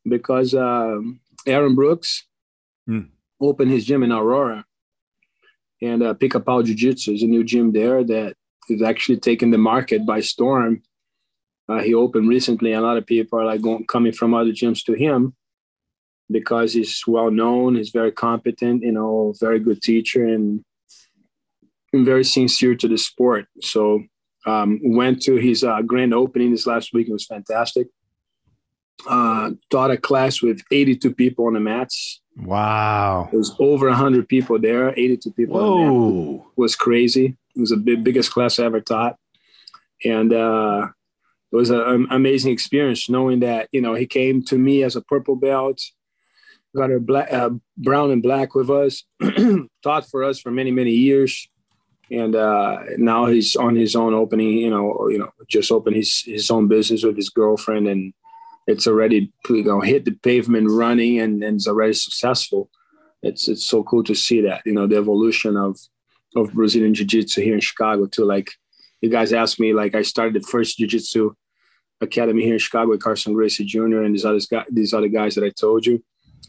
because um, Aaron Brooks mm. opened his gym in Aurora, and uh, Pica Pau Jiu Jitsu is a new gym there that is actually taking the market by storm uh, he opened recently. A lot of people are like going, coming from other gyms to him because he's well known. He's very competent, you know, very good teacher and, and very sincere to the sport. So um, went to his uh, grand opening this last week. It was fantastic. Uh, taught a class with 82 people on the mats. Wow. It was over 100 people there, 82 people. Whoa. It was crazy. It was the big, biggest class I ever taught. And uh, it was an amazing experience knowing that you know he came to me as a purple belt got a black uh, brown and black with us (clears throat) taught for us for many many years and uh, now he's on his own opening you know you know just opened his his own business with his girlfriend and it's already you know hit the pavement running and, and it's already successful it's it's so cool to see that you know the evolution of of brazilian jiu-jitsu here in chicago too. like you guys asked me like I started the first jiu-jitsu academy here in Chicago with Carlson Gracie Jr. and these other guys, these other guys that I told you.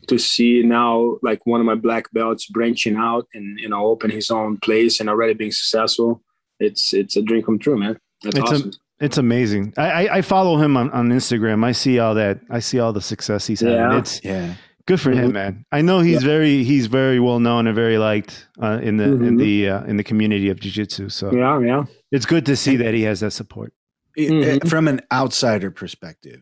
To see now like one of my black belts branching out and you know open his own place and already being successful, it's it's a dream come true, man. That's it's awesome. A, it's amazing. I, I, I follow him on, on Instagram. I see all that. I see all the success he's having. Yeah. It's yeah. Good for mm-hmm. him, man. I know he's yeah. very he's very well known and very liked uh, in the mm-hmm. in the uh, in the community of jiu-jitsu. So yeah, yeah, it's good to see that he has that support. Mm-hmm. From an outsider perspective,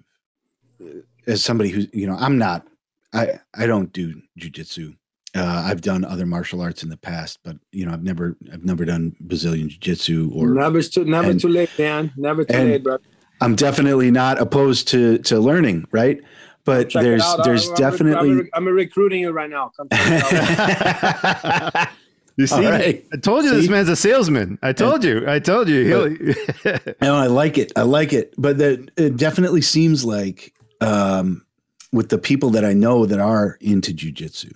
as somebody who's you know, I'm not, I I don't do jiu-jitsu. Uh, I've done other martial arts in the past, but you know, I've never I've never done Brazilian jiu-jitsu or never too never and, too late, man. Never too late, bro. I'm definitely not opposed to to learning, right? but Check there's there's I'm, definitely I'm, I'm, recruiting you right now. Come to me. (laughs) You see, right. I told you see? this man's a salesman. I told you. I told you. But, (laughs) no, I like it. I like it. But that it definitely seems like um, with the people that I know that are into jujitsu,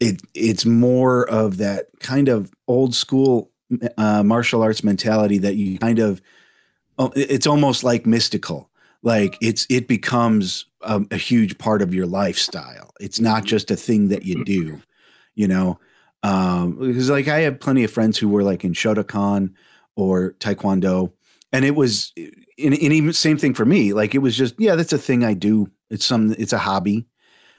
it it's more of that kind of old school uh, martial arts mentality that you kind of. Oh, it's almost like mystical. Like it's it becomes a, a, huge part of your lifestyle. It's not just a thing that you do you know? Um because like i have plenty of friends who were like in shotokan or taekwondo and it was and, and even same thing for me. Like it was just yeah that's a thing i do. It's some it's a hobby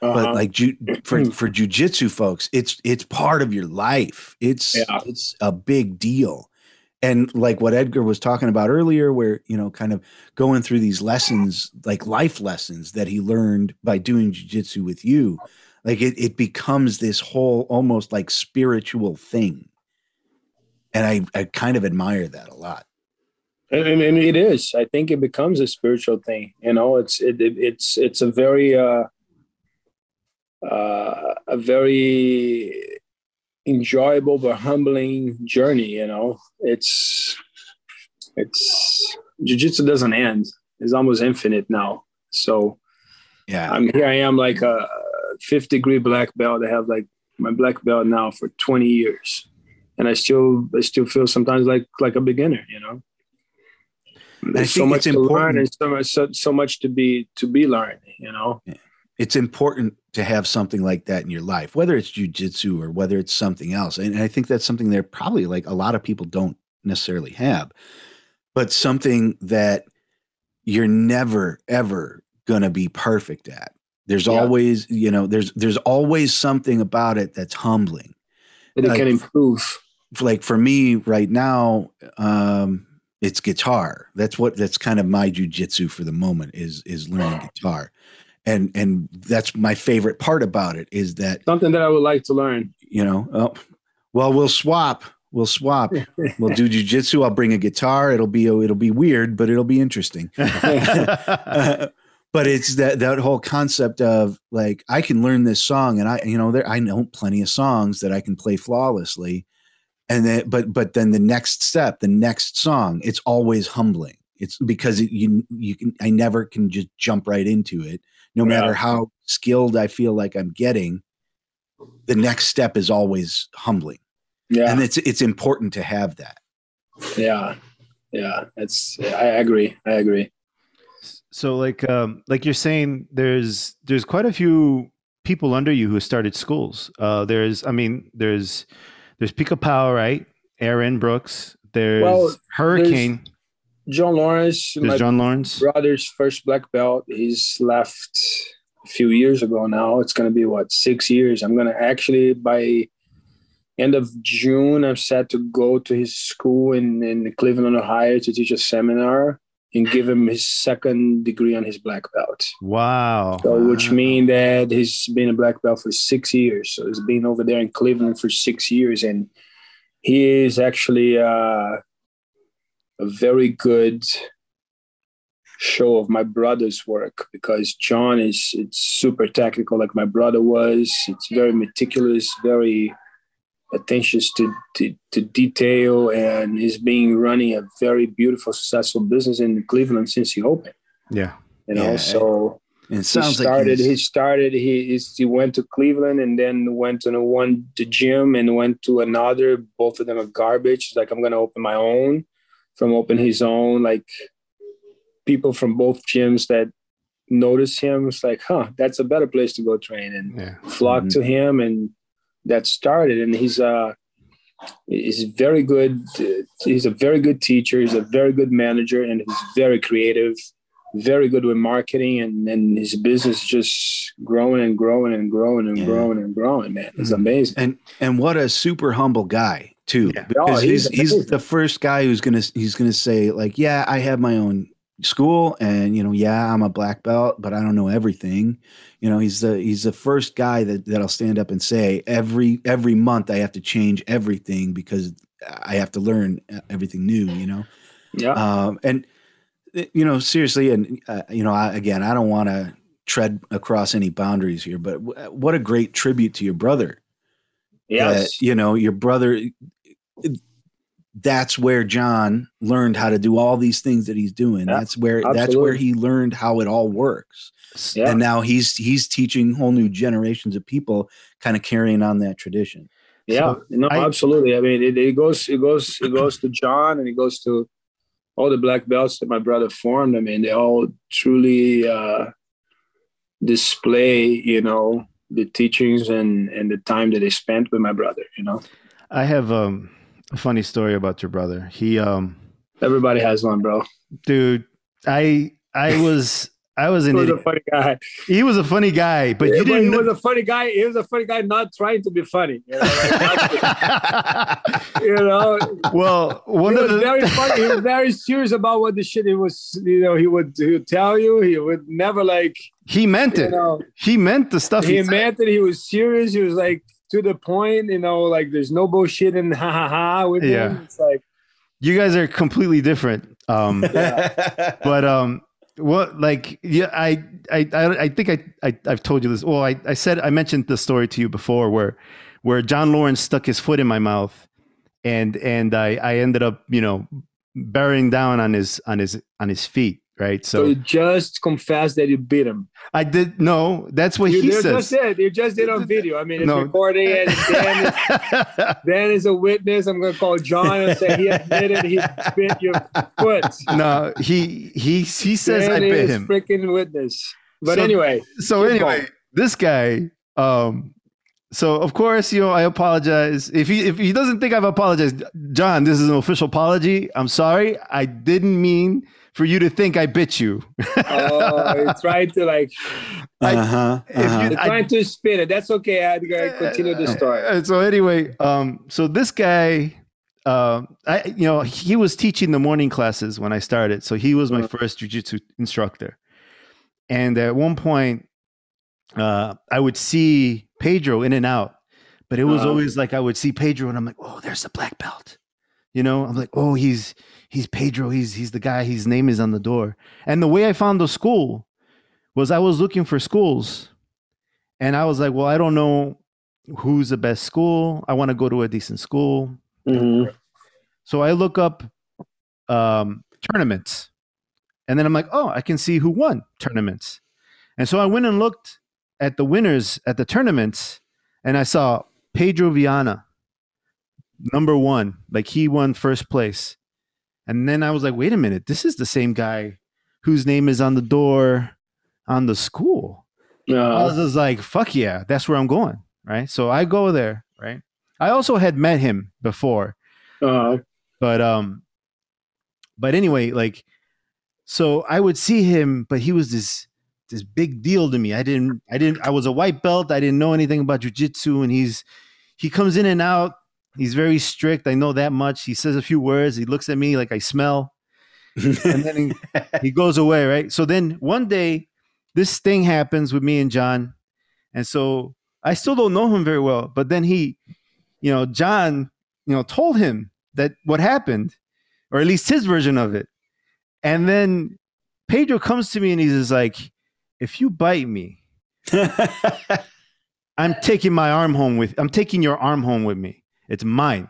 uh-huh. but like ju- (clears throat) for for jujitsu folks it's it's part of your life it's yeah. it's a big deal and like what Edgar was talking about earlier, where you know, kind of going through these lessons, like life lessons that he learned by doing jujitsu with you, like it, it becomes this whole almost like spiritual thing, and I I kind of admire that a lot. I mean, it is. I think it becomes a spiritual thing. You know, it's it, it it's it's a very uh, uh, a very enjoyable but humbling journey. You know, it's it's jujitsu doesn't end. It's almost infinite now. So Yeah, I'm here. I am like a fifth degree black belt. I have like my black belt now for 20 years, and I still I still feel sometimes like like a beginner. You know, there's so much to learn important- and so much so, so much to be to be learned. You know, it's important to have something like that in your life, whether it's jujitsu or whether it's something else. And I think that's something that probably like a lot of people don't necessarily have, but something that you're never ever gonna be perfect at. There's Yeah. always, you know, there's there's always something about it that's humbling. that it Like- can improve. Like for me right now, um, it's guitar. That's what that's kind of my jujitsu for the moment is is learning guitar. And and that's my favorite part about it is that Something that I would like to learn. you know oh, well we'll swap we'll swap. We'll do jujitsu i'll bring a guitar it'll be it'll be weird but it'll be interesting. Uh, (laughs) (laughs) but it's that that whole concept of like i can learn this song and i you know there i know plenty of songs that i can play flawlessly. And then but but then the next step the next song it's always humbling. It's because it, you you can i never can just jump right into it no Yeah. matter how skilled i feel like i'm getting the next step is always humbling Yeah, and it's it's important to have that yeah, yeah. It's. I agree. I agree. so like um like you're saying there's there's quite a few people under you who started schools uh there's i mean there's there's Pica Pau right aaron brooks there's Well, hurricane John Lawrence, my john lawrence brother's first black belt. He's left a few years ago now. It's going to be what six years. I'm going to actually by end of June. I'm set to go to his school in in Cleveland, Ohio, to teach a seminar and give him his second degree on his black belt. wow So, which means that he's been a black belt for six years. So he's been over there in Cleveland for six years, and he is actually uh, a very good show of my brother's work because John is it's super technical, like my brother was. It's very meticulous, very attention to, to, to detail, and he's been running a very beautiful, successful business in Cleveland since he opened. yeah You know, Yeah. so and it he sounds started. like he started. He he's- he went to Cleveland and then went to the one to gym and went to another. Both of them are garbage. He's like I'm gonna open my own. From open his own, like people from both gyms that notice him. It's like, huh, that's a better place to go train and yeah flock Mhm. to him, and that started. And he's uh he's very good. uh, He's a very good teacher. He's a very good manager, and he's very creative very good with marketing and and his business just growing and growing and growing and Yeah. growing and growing man it's Mhm. amazing and and what a super humble guy too Yeah. because Oh, he's he's he's the first guy who's gonna he's gonna say like yeah i have my own school and you know yeah i'm a black belt but i don't know everything. You know he's the he's the first guy that that'll stand up and say every every month i have to change everything because i have to learn everything new you know? Yeah. Um, and uh, you know seriously and uh, you know I, again i don't want to tread across any boundaries here but w- what a great tribute to your brother. Yes. That, you know your brother that's where john learned how to do all these things that he's doing. Yeah, that's where that's where he learned how it all works. Yeah. And now he's he's teaching whole new generations of people kind of carrying on that tradition. Yeah So, no I- absolutely. I mean it, it goes it goes it goes to john and it goes to all the black belts that my brother formed. I mean they all truly uh display you know the teachings and and the time that they spent with my brother you know? I have um a funny story about your brother he um everybody has one bro dude i i (laughs) was I was an He was a funny guy. He was a funny guy, but you Yeah, but he didn't. know- was a funny guy. He was a funny guy, not trying to be funny. You know, like, (laughs) you know? well, he one of was the very funny. He was very (laughs) serious about what the shit he was. You know, he would he would tell you. He would never like. he meant it. know, He meant the stuff he, he meant that he was serious. He was like to the point. You know, like there's no bullshit and (laughs) ha ha ha with Yeah. him. It's like You guys are completely different. Um, (laughs) but um, what like yeah, I I I, I think I, I I've told you this. Well, I I said I mentioned the story to you before where where John Lawrence stuck his foot in my mouth, and and I I ended up you know bearing down on his on his on his feet. Right. so, So you just confess that you beat him. I did no. That's what you he says. just did. You just did on video. I mean, it's No. recording and Dan is, Dan is a witness. I'm going to call John and say he admitted he bit your foot. no, he he he says I Dan bit is him. freaking witness. But So- anyway, so anyway, going. this guy, um, so of course, you know, I apologize. If he if he doesn't think I've apologized, John, this is an official apology. I'm sorry. I didn't mean for you to think I bit you. oh, you're trying to like, (laughs) uh-huh, if you- uh-huh. you're I- trying to spin it. That's okay. I gotta continue the story. Uh, so anyway, um, so this guy, um, I you know, he was teaching the morning classes when I started. So he was my Uh-huh. first jujitsu instructor. And at one point, uh, I would see Pedro in and out, but it was Uh-huh. always like I would see Pedro, and I'm like, oh, there's the black belt. You know, I'm like, oh, he's he's Pedro. He's he's the guy. His name is on the door. And the way I found the school was I was looking for schools, and I was like, well, I don't know who's the best school. I want to go to a decent school. Mhm. So I look up um, tournaments, and then I'm like, oh, I can see who won tournaments. And so I went and looked at the winners at the tournaments, and I saw Pedro Vianna, number one, like he won first place. And then I was like, wait a minute, this is the same guy whose name is on the door on the school. I Uh, was just like, fuck yeah, that's where I'm going. Right. So I go there. Right. I also had met him before, uh, but um, but anyway, like, so I would see him, but he was this this big deal to me. I didn't, I didn't, I was a white belt. I didn't know anything about jujitsu, and he's he comes in and out. He's very strict. I know that much. He says a few words. He looks at me like I smell and then he, (laughs) he goes away, right? So then one day, this thing happens with me and John, and so I still don't know him very well. But then he, you know, John, you know, told him that what happened, or at least his version of it, and then Pedro comes to me and he's just like, "If you bite me, (laughs) I'm taking my arm home with. I'm taking your arm home with me. It's mine."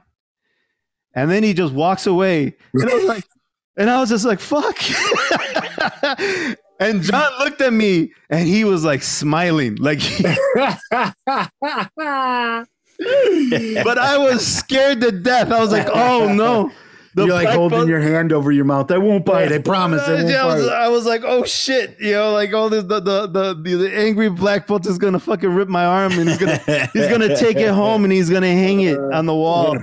And then he just walks away, and I was like, (laughs) and I was just like, "Fuck." (laughs) and John looked at me, and he was like smiling, like. (laughs) but I was scared to death. I was like, "Oh no!" You're like holding your hand over your mouth. I won't bite. I promise. I (laughs) Yeah, I, was. I was like, oh shit, you know, like all this, the, the the the the angry black belt is gonna fucking rip my arm and he's gonna he's gonna take it home and he's gonna hang it on the wall.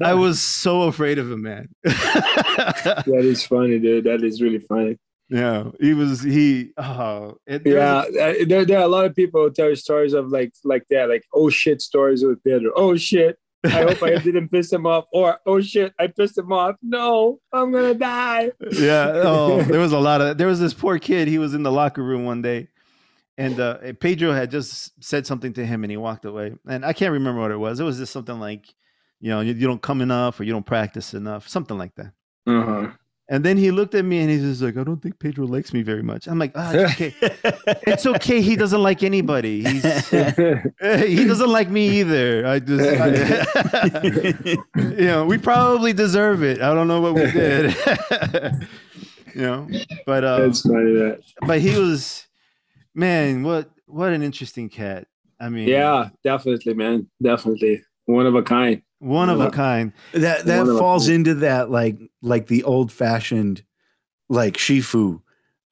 I was so afraid of him, man. (laughs) that is funny, dude. That is really funny. yeah, he was he. Oh, it, Yeah, uh, there, there are a lot of people who tell stories of like like that, like oh shit stories with Pedro. Oh shit, I hope I didn't piss him off, or oh shit, I pissed him off. No, I'm gonna die. yeah. Oh, (laughs) there was a lot of. There was this poor kid. He was in the locker room one day, and uh, Pedro had just said something to him, and he walked away. And I can't remember what it was. It was just something like, you know, you, you don't come enough or you don't practice enough, something like that. Uh-huh. And then he looked at me and he's just like, I don't think Pedro likes me very much. I'm like, ah, it's okay. it's okay. He doesn't like anybody. He's (laughs) he doesn't like me either. I just, I- (laughs) you know, we probably deserve it. I don't know what we did. (laughs) you know, but um, That's funny. That but he was, man, what what an interesting cat. I mean, yeah, definitely, man, definitely one of a kind. one of a kind. that that One falls into that like like the old fashioned like shifu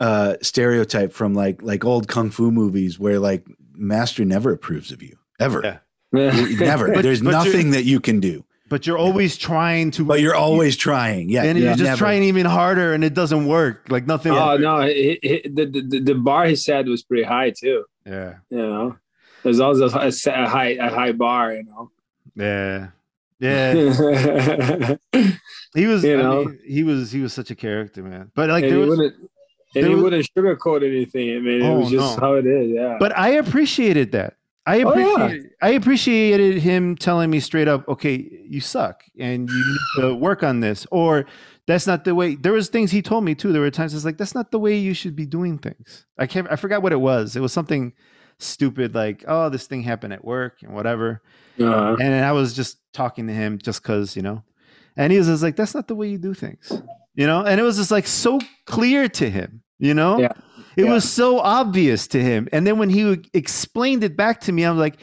uh stereotype from like like old kung fu movies where like master never approves of you ever Yeah. (laughs) Never But- there's but nothing that you can do but you're always trying to. But you're always trying. Yeah. and you're you're just never- trying even harder, and it doesn't work. Like nothing. Oh no, he, he, the, the the bar he said was pretty high too. Yeah, You know, there's always a, a, a high a high bar. You know. Yeah, (laughs) yeah. He was. You I know? mean, he was. He was such a character, man. But like there he was. wouldn't and there he wouldn't sugarcoat anything. I mean, it Oh, was just no. how it is. Yeah. But I appreciated that. I Oh, yeah. I appreciated him telling me straight up, "Okay, you suck, and you need to work on this." Or that's not the way. There was things he told me too. There were times it's like that's not the way you should be doing things. I can't. I forgot what it was. It was something stupid like, "Oh, this thing happened at work and whatever." uh, And I was just talking to him just because you know, and he was just like, "That's not the way you do things," you know. And it was just like so clear to him, you know. Yeah. It Yeah. was so obvious to him. And then when he explained it back to me, I'm like,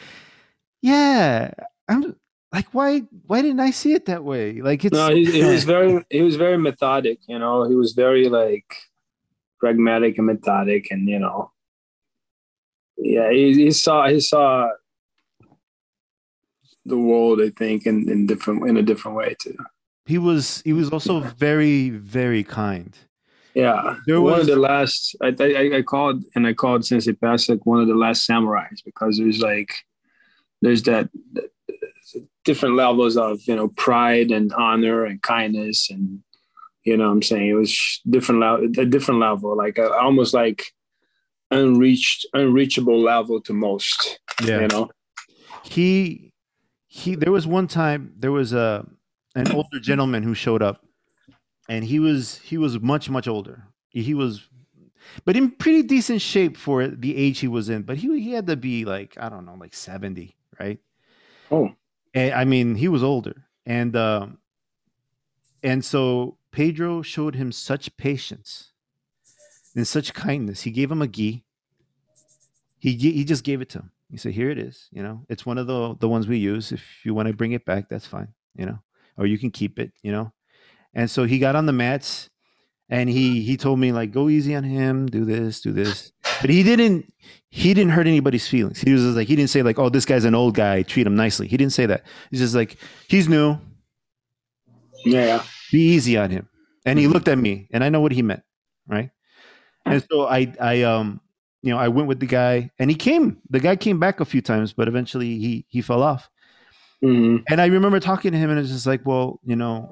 "Yeah, I'm like, why? Why didn't I see it that way? Like it's no, he, he was (laughs) very he was very methodic. You know, he was very like pragmatic and methodic, and you know, yeah, he, he saw he saw the world. I think in, in different in a different way too. he was he was also very very kind. Yeah, There one was- of the last. I, I I called and I called since he passed like one of the last samurais because there's like there's that, different levels of you know pride and honor and kindness and you know what I'm saying it was different level a different level like a, almost like unreached unreachable level to most Yeah. you know? He he there was one time there was a an older gentleman who showed up and he was he was much much older. He was but in pretty decent shape for the age he was in but he he had to be like i don't know like 70 right? Oh. And, i mean he was older. And um and so pedro showed him such patience and such kindness. He gave him a gi. He he just gave it to him. He said here it is you know? It's one of the the ones we use. If you want to bring it back that's fine you know? Or you can keep it you know? And so he got on the mats and he he told me like go easy on him. Do this do this. But he didn't he didn't hurt anybody's feelings. He was just like he didn't say like oh this guy's an old guy. Treat him nicely. He didn't say that. He's just like he's new. Yeah. Be easy on him. And he looked at me and i know what he meant right and so i i um you know i went with the guy and he came the guy came back a few times but eventually he he fell off. Hmm and i remember talking to him and it's just like well you know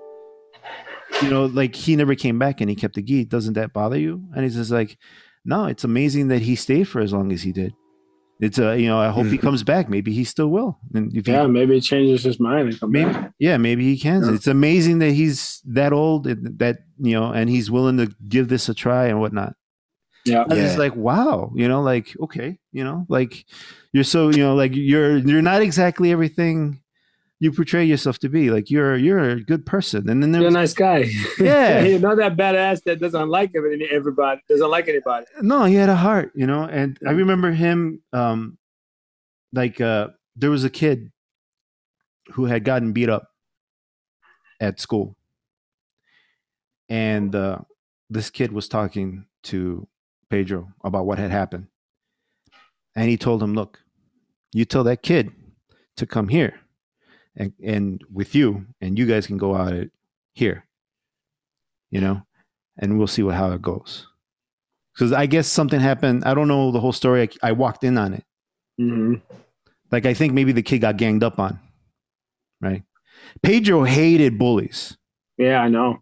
you know like he never came back and he kept the gi doesn't that bother you? And he's just like no it's amazing that he stayed for as long as he did. It's a you know i hope he comes back. Maybe he still will. And if he yeah maybe it changes his mind and come maybe back. yeah maybe he can. Yeah. it's amazing that he's that old and that you know and he's willing to give this a try and whatnot yeah. I was just Yeah. like wow you know like okay you know like you're so you know like you're you're not exactly everything you portray yourself to be. Like you're you're a good person. And then there you're a nice guy. (laughs) Yeah. (laughs) you're not that badass that doesn't like everybody doesn't like anybody. No he had a heart you know and i remember him um like uh there was a kid who had gotten beat up at school. And uh this kid was talking to pedro about what had happened and he told him look you tell that kid to come here and and with you and you guys can go out here you know and we'll see what how it goes because I guess something happened. I don't know the whole story. I, I walked in on it. hmm Like I think maybe the kid got ganged up on, right? Pedro hated bullies. yeah i know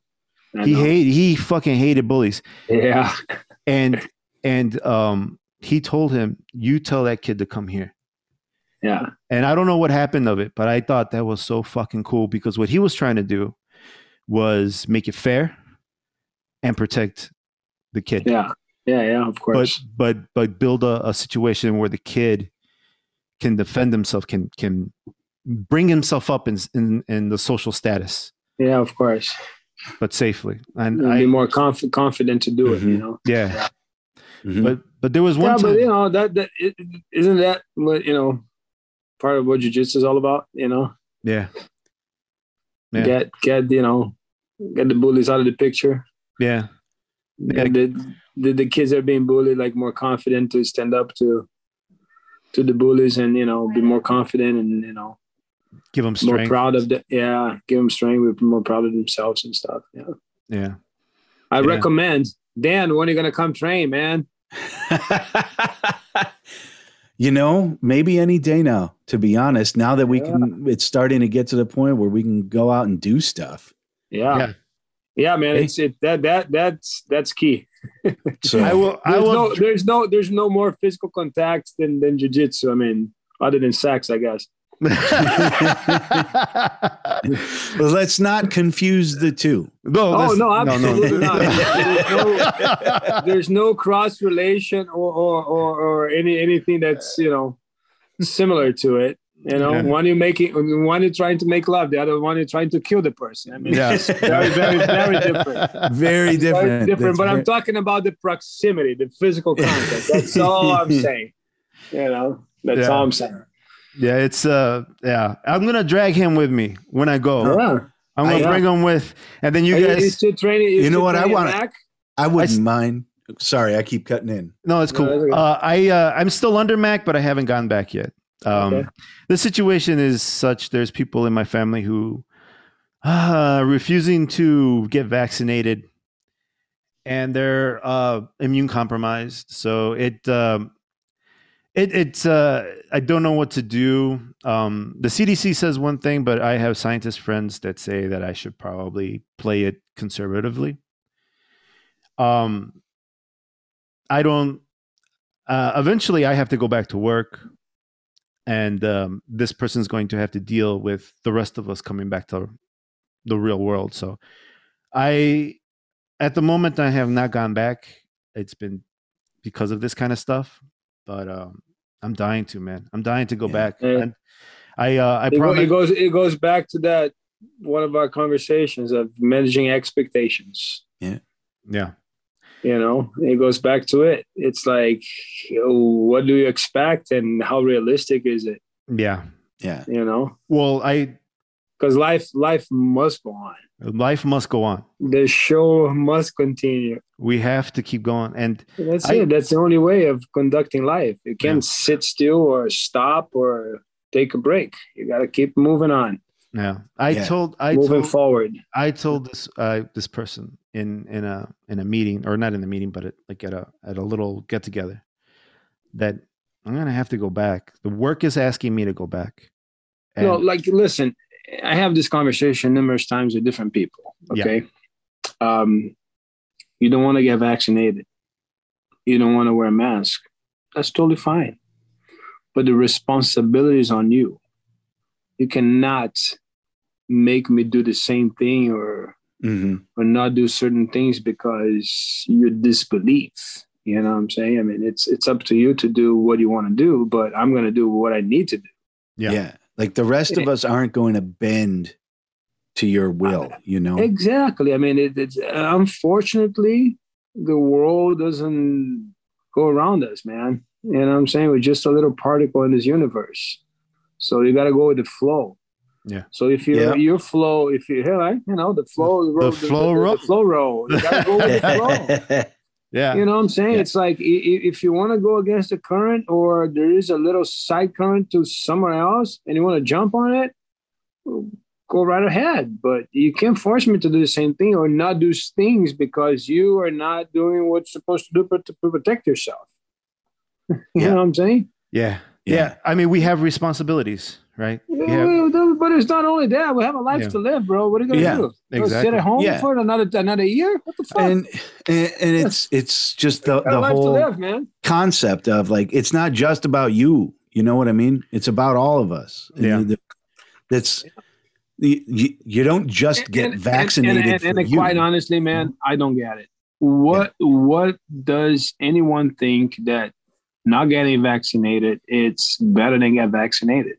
I he know. hated he fucking hated bullies, yeah and (laughs) and um he told him, "You tell that kid to come here." yeah. And I don't know what happened of it, but I thought that was so fucking cool because what he was trying to do was make it fair and protect the kid. yeah. Yeah yeah of course. but but but build a, a situation where the kid can defend himself can can bring himself up in in, in the social status. Yeah of course. But safely. And be more conf- confident to do it you Mhm. know? Yeah Mhm. but but there was one yeah time but you know that that is isn't that what you know part of what jiu-jitsu is all about you know yeah Yeah. get get you know get the bullies out of the picture yeah Yeah. did, did the kids that are being bullied like more confident to stand up to to the bullies and you know be more confident and you know give them more strength. proud of the yeah, give them strength, be more proud of themselves and stuff. Yeah, Yeah. I Yeah. recommend Dan. When are you gonna come train, man? (laughs) you know, maybe any day now, to be honest, now that we can, it's starting to get to the point where we can go out and do stuff. Yeah, Yeah. yeah, man. Hey. It's it that that that's that's key. (laughs) So I will. I There's will. no, there's no, there's no more physical contact than than jujitsu. I mean, other than sex, I guess. Well, let's not confuse the two. no, Oh that's- no, absolutely no. not. There's no, there's no cross relation or, or or or any anything that's you know similar to it. You know, Yeah. one you making, one you're trying to make love, the other one you're trying to kill the person. I mean, Yeah. it's very, very, very different. Very different. Very different. That's But I'm talking about the proximity, the physical contact. That's (laughs) all I'm saying. You know, that's Yeah. all I'm saying. Yeah, it's uh, yeah. I'm gonna drag him with me when I go. Yeah. I'm gonna I- bring him with, and then you Are you, guys. you still training? You know what I wanna- back? I wouldn't I s- mind. Sorry, I keep cutting in. No, it's cool. that's okay. uh, I uh, I'm still under Mac, but I haven't gone back yet. Um, Okay. The situation is such. There's people in my family who uh, refusing to get vaccinated, and they're uh, immune compromised. So it um, it it's uh, I don't know what to do. Um, the CDC says one thing, but I have scientist friends that say that I should probably play it conservatively. Um, I don't. Uh, eventually, I have to go back to work, and um, this person's going to have to deal with the rest of us coming back to the real world. So, I, at the moment, I have not gone back. It's been because of this kind of stuff, but um, I'm dying to, man. I'm dying to go Yeah. back. And I, uh, I It, promise. it goes it goes back to that one of our conversations of managing expectations. Yeah. Yeah, You know, it goes back to it. It's like, what do you expect, and how realistic is it? yeah. Yeah. You know, Well, I because life life must go on. life must go on. The show must continue. We have to keep going, and That's I- it. That's the only way of conducting life. You can't sit still or stop or take a break. You got to keep moving on, yeah, I Yeah. told I moving told, forward. I told this uh, this person in in a in a meeting or not in the meeting, but at, like at a at a little get together that I'm gonna have to go back. The work is asking me to go back. And no, like listen, I have this conversation numerous times with different people. Yeah. Okay. Um, you don't want to get vaccinated. You don't want to wear a mask. That's totally fine. But the responsibility is on you. You cannot make me do the same thing or hmm or not do certain things because you disbelief. You know what I'm saying? I mean, it's it's up to you to do what you want to do, but I'm going to do what I need to do. Yeah. Yeah. Like the rest of us aren't going to bend to your will, you know? Exactly. I mean, it, it's unfortunately the world doesn't go around us, man. You know what I'm saying? We're just a little particle in this universe. So you got to go with the flow. Yeah. So if you Yeah. your flow, if you hey, right, you know the flow, the, road, flow the, road. the flow road, you got to go with the flow. (laughs) yeah, You know what I'm saying? Yeah. It's like i- i- if you want to go against the current or there is a little side current to somewhere else and you want to jump on it, go right ahead. But you can't force me to do the same thing or not do things because you are not doing what's supposed to do pro- to protect yourself. (laughs) you Yeah. know what I'm saying? yeah, yeah, Yeah. I mean, we have responsibilities, right? We have, Yeah, But it's not only that. We have a life Yeah. to live, bro. What are you gonna Yeah, do? Go Sit at home Yeah. for another another year? What the fuck? and, and and it's it's just the, the life to whole live, man. concept of like it's not just about you you know what i mean it's about all of us And Yeah. the- that's you, you, you don't just get And- and- vaccinated And, and, for and you. quite honestly, man, mm-hmm. I don't get it. What what does anyone think that not getting vaccinated it's better than get vaccinated?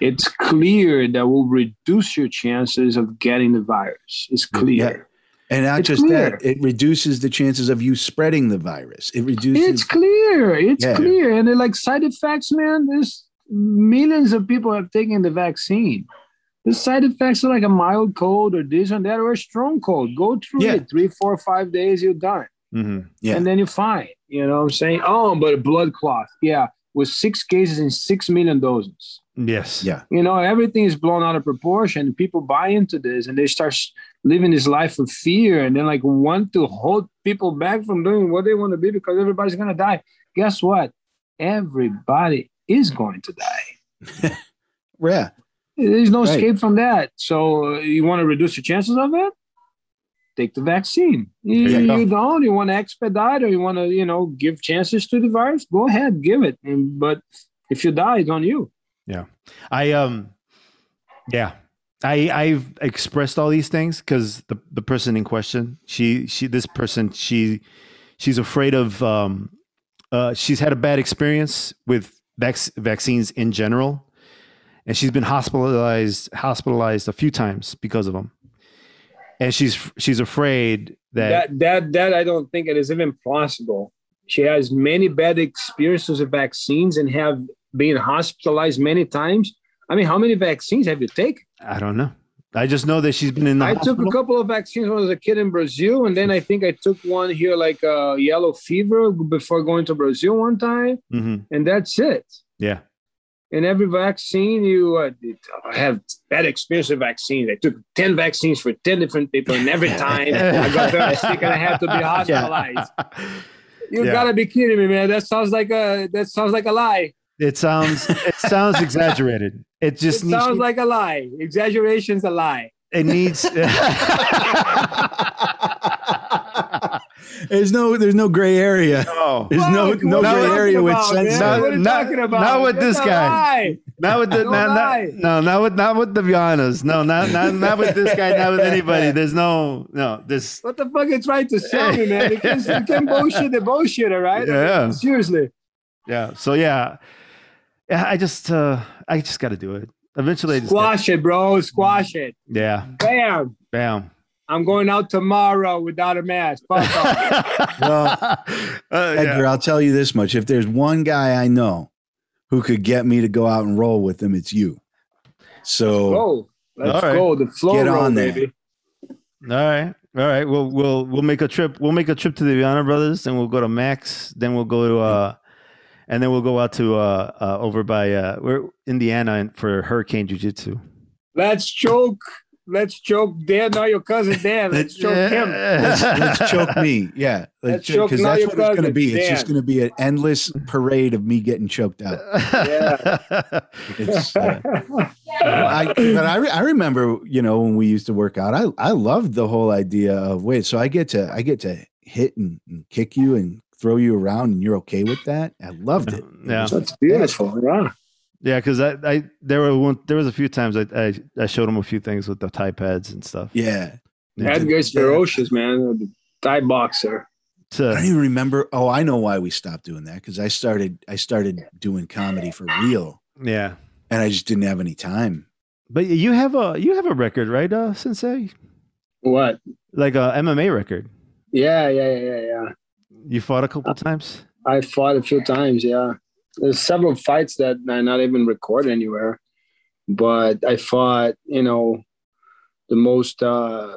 It's clear that will reduce your chances of getting the virus. It's clear. and not it's just clear. that it reduces the chances of you spreading the virus it reduces It's clear. It's Yeah. clear. And like side effects, man. There's millions of people have taken the vaccine. The side effects are like a mild cold or this and that or a strong cold. Go through Yeah. it. Three, four, five days, you're done. Mhm. Yeah. And then you're fine. You know what I'm saying? Oh, but a blood clot. Yeah. With six cases and six million doses. Yes. Yeah. You know, everything is blown out of proportion. People buy into this and they start living this life of fear and then like want to hold people back from doing what they want to be because everybody's gonna die. Guess what? Everybody is going to die. (laughs) Yeah. There's no Right. escape from that. So uh, you want to reduce the chances of it? Take the vaccine. You, you don't. You want to expedite, or you want to, you know, give chances to the virus? Go ahead, give it. And, but if you die, it's on you. Yeah. I um yeah. I I've expressed all these things because the the person in question, she she this person she she's afraid of um uh she's had a bad experience with vac- vaccines in general, and she's been hospitalized hospitalized a few times because of them, and she's she's afraid that, That that that I don't think it is even possible. She has many bad experiences with vaccines and have been hospitalized many times. I mean, how many vaccines have you taken? I don't know. I just know that she's been in the I took a couple of vaccines when I was a kid in Brazil, and then I think I took one here, like uh, yellow fever, before going to Brazil one time, Mhm. and that's it. Yeah. And every vaccine, you uh, have bad experience with vaccines. I took ten vaccines for ten different people, and every (laughs) time I got very sick and I had to be (laughs) hospitalized. (laughs) You Yeah. gotta be kidding me, man! That sounds like a that sounds like a lie. It sounds it sounds exaggerated. It just it needs sounds like a lie. Exaggeration's a lie. it needs There's no there's no gray area. no. There's no Fuck, no what are you gray talking area with about, man? sense. Not- What are you not- talking about? not with That's this a guy. lie. Not with the Don't not, lie. not, no, not with not with the Viannas. No, not not not with this guy, not with anybody. There's no no this What the fuck are you trying to sell me, man? You can, you can (laughs) bullshit the bullshit, all right? Yeah. Seriously. yeah. So yeah. Yeah, I just uh I just gotta do it. Eventually I just gotta- Squash it, bro. Squash it. yeah. Bam. Bam. I'm going out tomorrow without a mask. (laughs) Well, Uh, (laughs) yeah. Edgar, I'll tell you this much: if there's one guy I know who could get me to go out and roll with him, it's you. So Go. Let's All right. go. The flow Get roll, on there. baby. All right. All right. We'll we'll we'll make a trip. We'll make a trip to the Vianna Brothers, then we'll go to Max, then we'll go to uh and then we'll go out to uh, uh over by uh we're Indiana for Hurricane Jiu Jitsu. Let's choke. Let's choke Dan, not your cousin Dan. (laughs) Let's choke him. let's, let's choke me. Yeah, (laughs) Let's choke because that's what it's going to cousin, be. It's just going to be an endless parade of me getting choked out. It's, uh, I, but I, re- I remember, you know, when we used to work out, I, I loved the whole idea of wait, so I get to I get to hit and, and kick you and throw you around, and you're okay with that. I loved it. Yeah. That's beautiful. Yeah. Yeah, because I, I there were one there was a few times I, I I showed him a few things with the Thai pads and stuff. Yeah. Yeah. Edgar's Yeah. ferocious, man. The Thai boxer. So- I don't even remember. Oh, I know why we stopped doing that because I started I started doing comedy for real, yeah. and I just didn't have any time. But you have a you have a record, right, uh, Sensei? What? Like a MMA record. Yeah, yeah, yeah, yeah, yeah. You fought a couple times. I fought a few times. Yeah, there's several fights that are not even recorded anywhere, but I fought. You know, the most uh,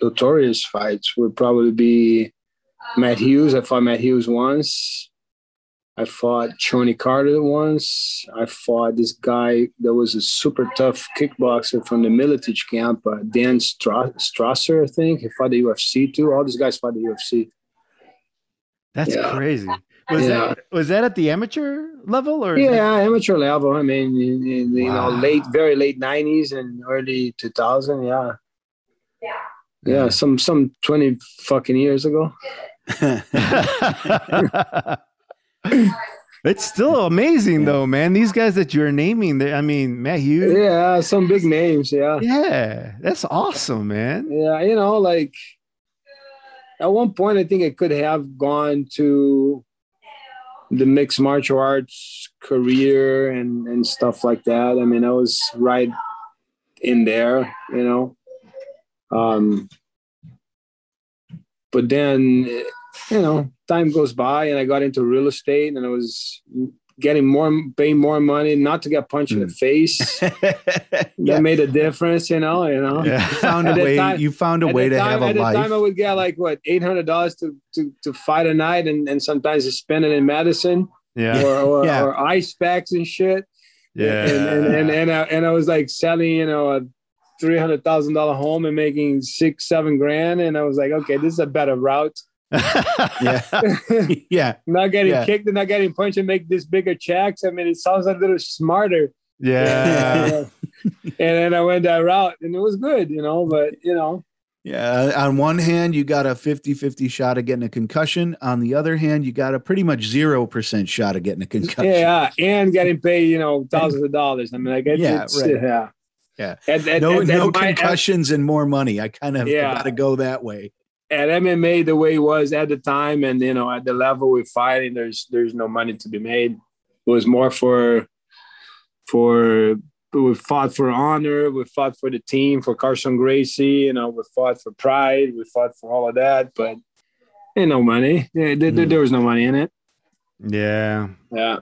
notorious fights would probably be Matt Hughes. I fought Matt Hughes once. I fought Tony Carter once. I fought this guy that was a super tough kickboxer from the Miletich camp, uh, Dan Stra- Strasser, I think. He fought the UFC too. All these guys fought the UFC. That's Yeah. crazy. Was Yeah. that was that at the amateur level or Yeah, amateur level. I mean, in, in, you know, late, very late '90s and early 2000. Yeah, yeah, yeah, some some 20 fucking years ago. (laughs) it's still amazing though, man. These guys that you're naming, they, I mean, Matt Hughes. Yeah, some big names. Yeah, Yeah, that's awesome, man. yeah. You know, like at one point, I think I could have gone to the mixed martial arts career and and stuff like that. I mean, I was right in there. You know. Um, but then you know time goes by and i got into real estate and i was getting more paying more money not to get punched in the hmm. face (laughs) that yeah. made a difference you know you know Yeah. You found (laughs) a way. time- you found a way to time, have a at the time i would get like what $800 to, to, to fight a night and, and sometimes I spend it in madison Yeah. or, or, (laughs) Yeah. or ice packs and shit. Yeah. And and and, and, I, and I was like selling, you know, a three hundred thousand dollar home and making six, seven grand. And I was like, okay, this is a better route. Yeah. (laughs) yeah. not getting Yeah. kicked and not getting punched and make this bigger checks. I mean, it sounds a little smarter. yeah. (laughs) and then I went that route and it was good, you know, but you know, Yeah. On one hand, you got a 50 50 shot of getting a concussion. On the other hand, you got a pretty much 0% shot of getting a concussion. yeah, and getting paid, you know, thousands of dollars. I mean, I it, Yeah, right. yeah. Yeah. And, and, No, and, no my- concussions and more money. I kind of Yeah. got to go that way. At MMA the way it was at the time, and you know, at the level we're fighting, there's there's no money to be made. It was more for for we fought for honor, we fought for the team, for Carlson Gracie, you know, we fought for pride, we fought for all of that, but ain't no money. There, there, Mm. there was no money in it. Yeah. Yeah,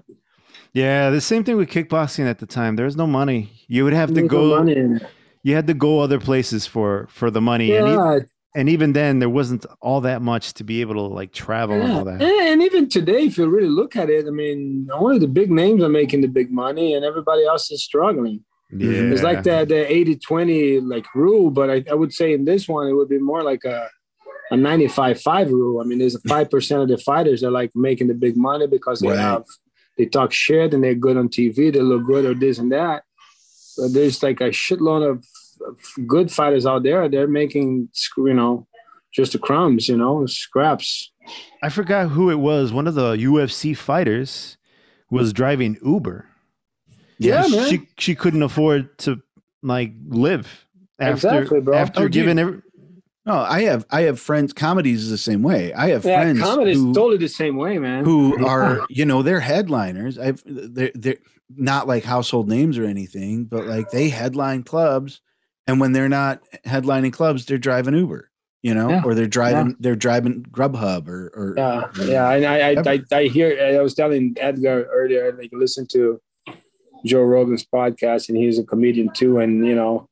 Yeah. The same thing with kickboxing at the time. There was no money. You would have to no go. money in it. You had to go other places for for the money, and, Yeah, and even then, there wasn't all that much to be able to like travel and all that. And, and even today, if you really look at it, I mean, only the big names are making the big money, and everybody else is struggling. Yeah. It's like the the 80-20 like rule, but I, I would say in this one it would be more like a a 95-5 rule. I mean, there's a five percent of the fighters that are like making the big money because they Right. have they talk shit and they're good on TV, they look good or this and that. But there's like a shitload of, of good fighters out there. They're making you know just the crumbs, you know, scraps. I forgot who it was. One of the UFC fighters was driving Uber. Yeah, she, man. She she couldn't afford to like live after Exactly, bro. after Oh, giving every, No, I have I have friends. Comedies is the same way. I have Yeah, friends comedy is who, totally the same way, man. who are you know they're headliners. I've they're they're not like household names or anything, but like they headline clubs, and when they're not headlining clubs, they're driving Uber, you know, Yeah. or they're driving they're driving Grubhub or or Yeah, yeah, and I, I, I, I hear. I was telling Edgar earlier, like listen to Joe Rogan's podcast, and he's a comedian too. And you know,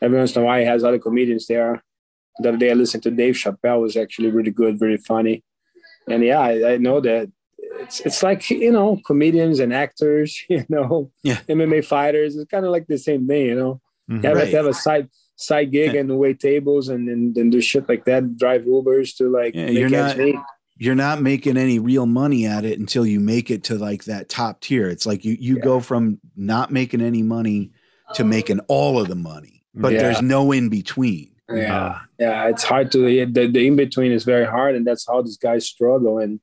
every once in a while, he has other comedians there. The other day, I listened to Dave Chappelle, was actually really good, very funny. And yeah, I, I know that it's it's like you know, comedians and actors, (laughs) you know, Yeah. MMA fighters. It's kind of like the same thing, you know. Mhm. You have Right. to have a side side gig Yeah. and wait tables and, and and do shit like that. Drive Ubers to like Yeah, make you're ends not- meet. you're not making any real money at it until you make it to like that top tier. It's like you you go from not making any money to making all of the money, but Yeah. there's no in between. Yeah, yeah, it's hard to the, the in between is very hard, and that's how these guys struggle. And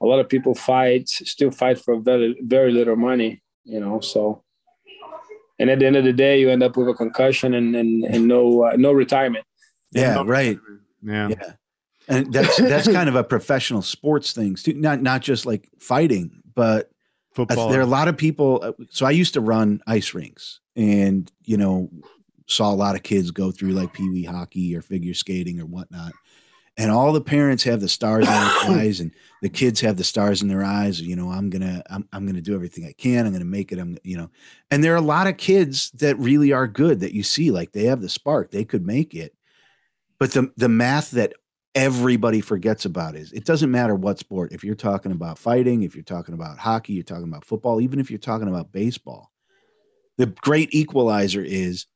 a lot of people fight, still fight for very very little money, you know. So, and at the end of the day, you end up with a concussion and and, and no uh, no retirement. Yeah, No- right. Yeah. Yeah. And that's that's kind of a professional sports thing too. Not not just like fighting, but I- Football. there are a lot of people. uh, So I used to run ice rinks, and you know, saw a lot of kids go through like pee wee hockey or figure skating or whatnot. And all the parents have the stars in their (coughs) eyes, and the kids have the stars in their eyes. You know, I'm gonna, I'm, I'm gonna do everything I can. I'm gonna make it. I'm, you know, and there are a lot of kids that really are good that you see, like they have the spark, they could make it. But the the math that everybody forgets about is it doesn't matter what sport. If you're talking about fighting, if you're talking about hockey, you're talking about football, even if you're talking about baseball, the great equalizer is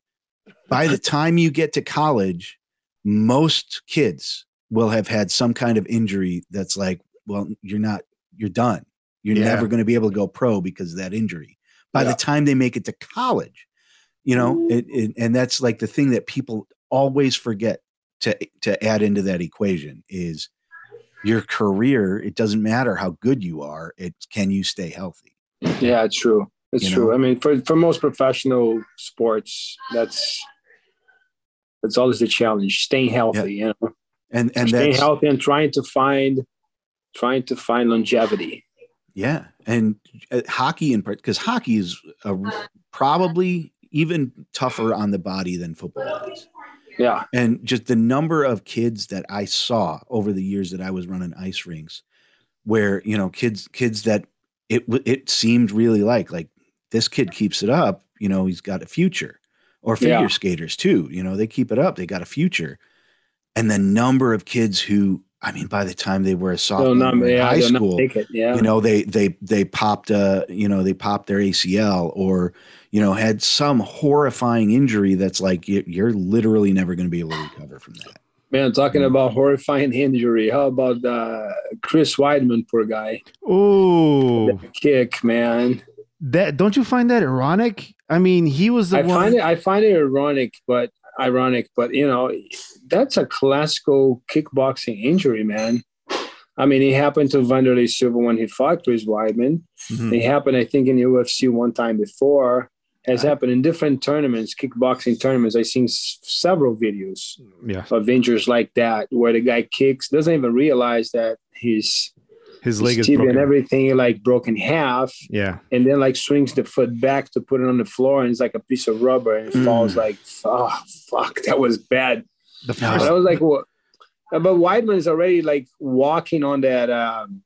by the time you get to college, most kids will have had some kind of injury that's like, well, you're not, you're done. You're Yeah. never going to be able to go pro because of that injury. By Yeah. the time they make it to college, you know, it, it, and that's like the thing that people always forget to to add into that equation is your career. It doesn't matter how good you are; it's can you stay healthy. Yeah, it's true. It's You true. know? I mean, for for most professional sports, that's that's always the challenge: staying healthy. You know, And and staying that's healthy and trying to find trying to find longevity. Yeah, and uh, hockey in part because hockey is a, probably even tougher on the body than football is. Yeah, And just the number of kids that I saw over the years that I was running ice rinks, where you know kids kids that it it seemed really like like this kid keeps it up, you know he's got a future, or figure Yeah. skaters too, you know they keep it up, they got a future, and the number of kids who I mean, by the time they were a sophomore not, in yeah, high school, make it. Yeah. you know, they they they popped uh you know they popped their ACL or you know had some horrifying injury that's like you- you're literally never going to be able to recover from that. Man, talking about horrifying (laughs) injury. How about uh, Chris Weidman, poor guy? Oh, Kick, man. that don't you find that ironic? I mean, he was the I one. find it I find it ironic, but ironic, but you know, that's a classical kickboxing injury, man. I mean, it happened to Vanderlei Silva when he fought Chris Weidman. Mhm. It happened, I think, in the UFC one time before. Has happened in different tournaments, kickboxing tournaments. I've seen s- several videos Yeah, of injuries like that, where the guy kicks, doesn't even realize that his, his leg is tibia and everything like broken half, Yeah, and then like swings the foot back to put it on the floor, and it's like a piece of rubber, and it Mm. falls like, oh fuck, that was bad. The No. But. I was like, what? But Weidman is already like walking on that, um,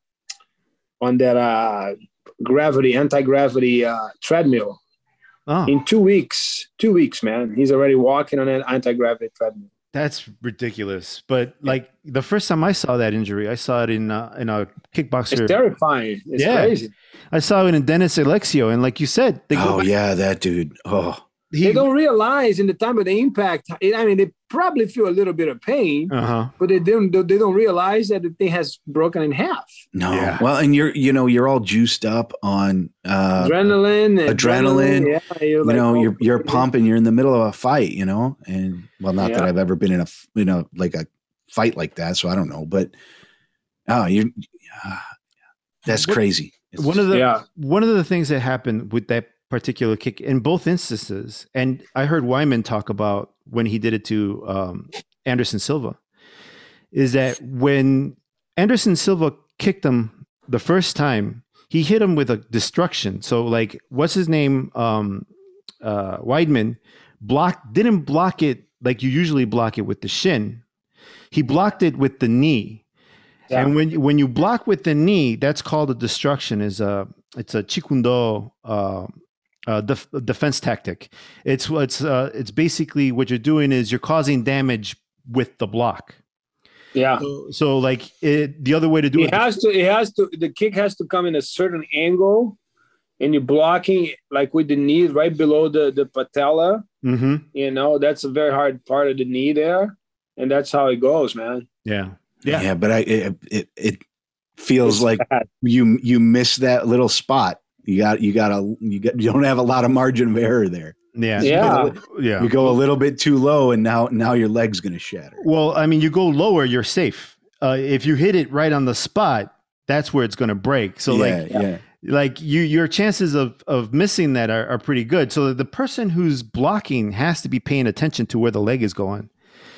on that uh, gravity, anti gravity uh, treadmill. Oh, In two weeks, two weeks, man, he's already walking on an anti gravity treadmill. that's ridiculous. But like the first time I saw that injury, I saw it in uh, in a kickboxer. It's terrifying. It's Yeah. crazy. I saw it in Dennis Alexio, and like you said, they go Oh back- yeah, that dude. Oh he, they don't realize in the time of the impact. I mean, they probably feel a little bit of pain, uh huh. but they don't. They don't realize that the thing has broken in half. no. Yeah. Well, and you're you know you're all juiced up on uh adrenaline, and adrenaline, Yeah, you're like, know oh, you're you're yeah. pumping you're in the middle of a fight you know and well not that i've ever been in a you know like a fight like that so i don't know but oh you uh, that's What- crazy It's One of the Yeah. one of the things that happened with that particular kick in both instances, and I heard Weidman talk about when he did it to um, Anderson Silva, is that when Anderson Silva kicked him the first time, he hit him with a destruction. So like, what's his name? Um, uh, Weidman blocked didn't block it like you usually block it with the shin. He blocked it with the knee. Yeah. And when when you block with the knee, that's called a destruction. Is a it's a Jeet Kune Do uh, uh, def- defense tactic. It's it's uh, it's basically what you're doing is you're causing damage with the block. yeah. So, so like it, the other way to do It it, has to. It has to. The kick has to come in a certain angle, and you're blocking like with the knee right below the the patella. hmm You know, that's a very hard part of the knee there, and that's how it goes, man. yeah, yeah, yeah, but i it it, it feels It's like bad. you you miss that little spot you got you got a you got you don't have a lot of margin of error there yeah, Yeah. yeah. you go a little bit too low and now now your leg's going to shatter Well, I mean, you go lower, you're safe. Uh, if you hit it right on the spot, that's where it's going to break. So yeah, like yeah like you your chances of of missing that are, are pretty good so the person who's blocking has to be paying attention to where the leg is going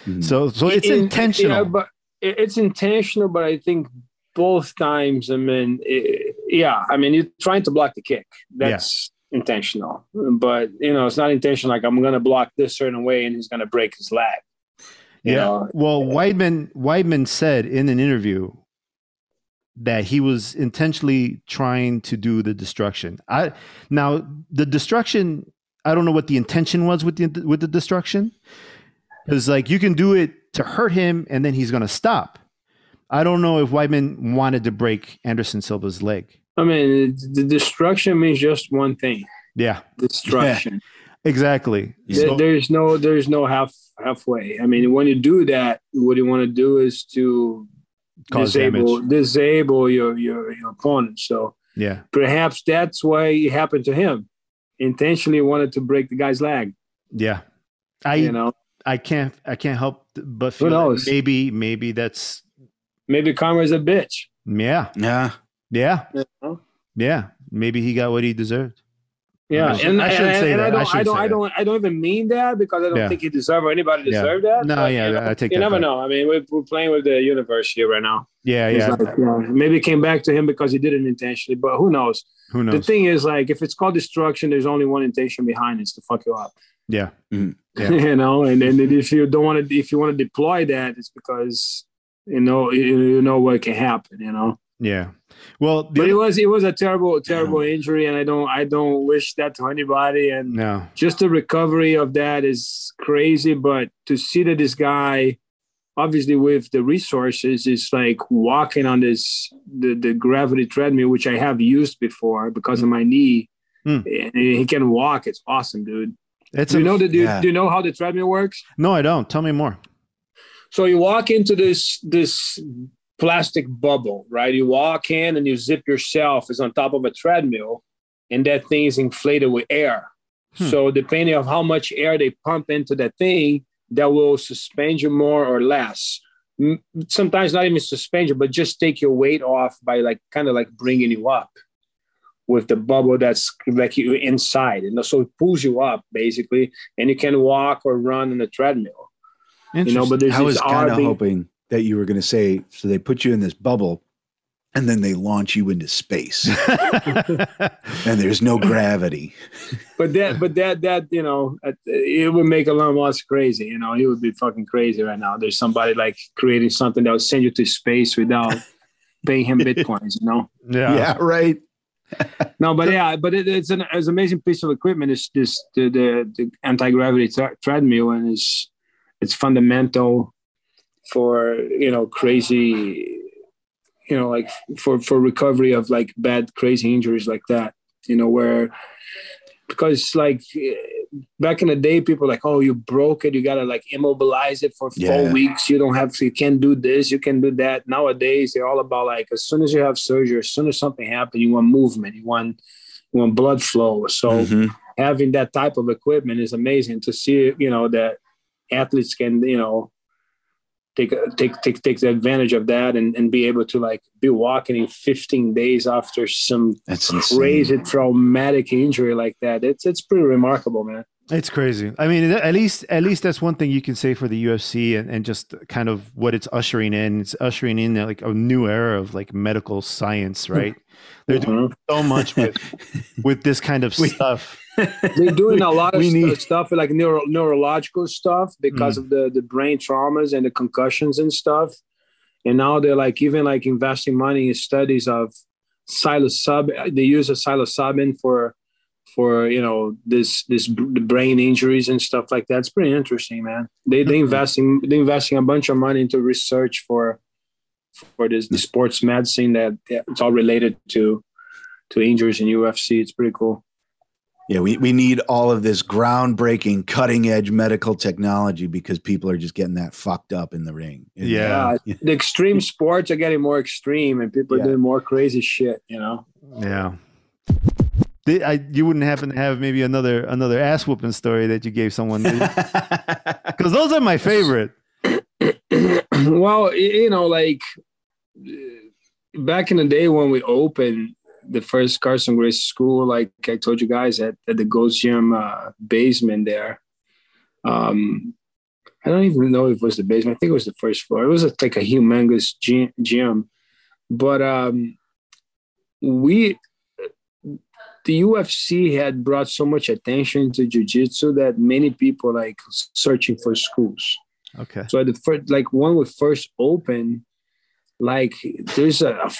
Mhm. so so it's In- intentional Yeah, but it's intentional. But I think both times, I mean, it, yeah, I mean, you're trying to block the kick. That's intentional. But you know, it's not intentional. Like I'm going to block this certain way, and he's going to break his leg. You yeah know? well weidman weidman said in an interview that he was intentionally trying to do the destruction i now the destruction i don't know what the intention was with the with the destruction because like you can do it to hurt him and then he's going to stop i don't know if weidman wanted to break anderson silva's leg I mean, the destruction means just one thing: yeah destruction. (laughs) Exactly. Yeah. There- there's no there's no half halfway. I mean, when you do that, what you want to do is to Cause disable damage. disable your, your your opponent. So Yeah. perhaps that's why it happened to him. Intentionally wanted to break the guy's leg. Yeah. I you know, I can't I can't help but feel Who knows? maybe maybe that's maybe karma's a bitch. yeah. yeah Yeah. You know? Yeah. Maybe he got what he deserved. Yeah, I should- and I I, shouldn't and, say and that. I I don't, I, shouldn't don't, I don't, I don't even mean that because I don't Yeah. think he deserved or anybody Yeah. deserved that. No, but, yeah, you know, I take you that never back. know. I mean, we're, we're playing with the universe here right now. Yeah, It's yeah. like, yeah, maybe it came back to him because he did it intentionally, but who knows? Who knows? The thing is, like, if it's called destruction, there's only one intention behind it: it's to fuck you up. yeah. Mm-hmm. Yeah. (laughs) you know, and then if you don't want to, if you want to deploy that, it's because you know you, you know what can happen. You know, Yeah. Well, the but it was it was a terrible, terrible injury, and I don't I don't wish that to anybody. And no. just the recovery of that is crazy. But to see that this guy obviously with the resources it's like walking on this the, the gravity treadmill which i have used before because of my knee Mm. and he can walk it's awesome dude It's do you a- know the do, yeah. do you know how the treadmill works no, I don't. Tell me more. so you walk into this this plastic bubble right? You walk in and you zip yourself is on top of a treadmill and that thing is inflated with air. Hmm. so depending on how much air they pump into that thing that will suspend you more or less. Sometimes not even suspend you but just take your weight off by like kind of like bringing you up with the bubble that's like you inside and so it pulls you up basically and you can walk or run on the treadmill. You know but there's I was this kind of hoping that you were going to say, so they put you in this bubble and then they launch you into space (laughs) and there's no gravity. but that but that that you know uh, it would make Elon Musk crazy you know he would be fucking crazy right now there's somebody like creating something that would send you to space without (laughs) paying him bitcoins you know yeah. Yeah, right. no but (laughs) yeah but it, it's an it's an amazing piece of equipment it's this the the, the anti-gravity tre- treadmill and it's it's fundamental for you know crazy you know like for for recovery of like bad crazy injuries like that you know where because like back in the day people like oh you broke it you gotta like immobilize it for four Yeah. weeks you don't have to you can't do this you can do that nowadays they're all about like as soon as you have surgery as soon as something happens you want movement you want you want blood flow so Mhm. having that type of equipment is amazing to see you know that athletes can you know take take take take the advantage of that and, and be able to like be walking in 15 days after some That's insane. crazy traumatic injury like that it's it's pretty remarkable man It's crazy. I mean, at least at least that's one thing you can say for the UFC and, and just kind of what it's ushering in. It's ushering in like a new era of like medical science, right? (laughs) Mm-hmm. They're doing so much (laughs) with with this kind of We- stuff. They're doing a lot of we stuff like neuro, neurological stuff because Mm. of the the brain traumas and the concussions and stuff. And now they're like even like investing money in studies of psilocybin they use a psilocybin for for you know this this b- the brain injuries and stuff like that. It's pretty interesting man. They they Mhm. investing they investing a bunch of money into research for for this the sports medicine that it's all related to to injuries in UFC it's pretty cool Yeah, we, we need all of this groundbreaking, cutting edge medical technology because people are just getting that fucked up in the ring. Yeah. Yeah, the extreme (laughs) sports are getting more extreme, and people Yeah. are doing more crazy shit. You know, Yeah. Did I, you wouldn't happen to have maybe another another ass whooping story that you gave someone because (laughs) those are my favorite. well, you know, like back in the day when we opened the first Carlson Gracie school, like I told you guys at, at the Ghost Gym uh, basement there. Um, I don't even know if it was the basement. I think it was the first floor. It was a, like a humongous gym, gym. but um, we the UFC had brought so much attention to jiu-jitsu that many people like searching for schools. Okay. So at the first, like when we first opened, like there's a,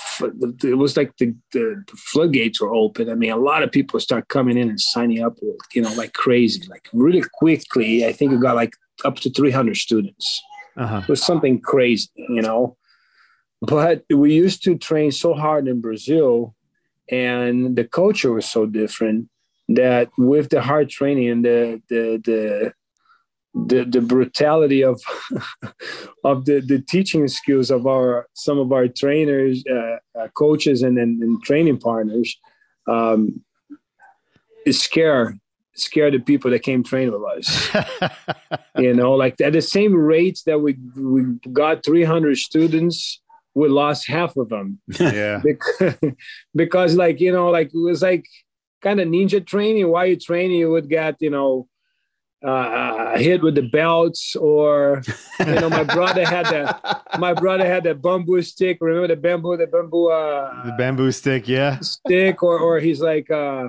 it was like the, the the floodgates were open. I mean, a lot of people start coming in and signing up, you know, like crazy, like really quickly. I think we got like up to 300 students. Uh huh. It was something crazy, you know. But we used to train so hard in Brazil, and the culture was so different that with the hard training and the the the the, the brutality of (laughs) of the, the teaching skills of our some of our trainers, uh, uh, coaches, and, and and training partners, um, scare scare the people that came train with us. (laughs) You know like at the same rates that we we got 300 students we lost half of them. Yeah. (laughs) because, because like you know like it was like kind of ninja training. While you training? You would get you know uh, hit with the belts or you know my brother had that my brother had that bamboo stick remember the bamboo the bamboo uh, The bamboo stick. Yeah. stick or or he's like uh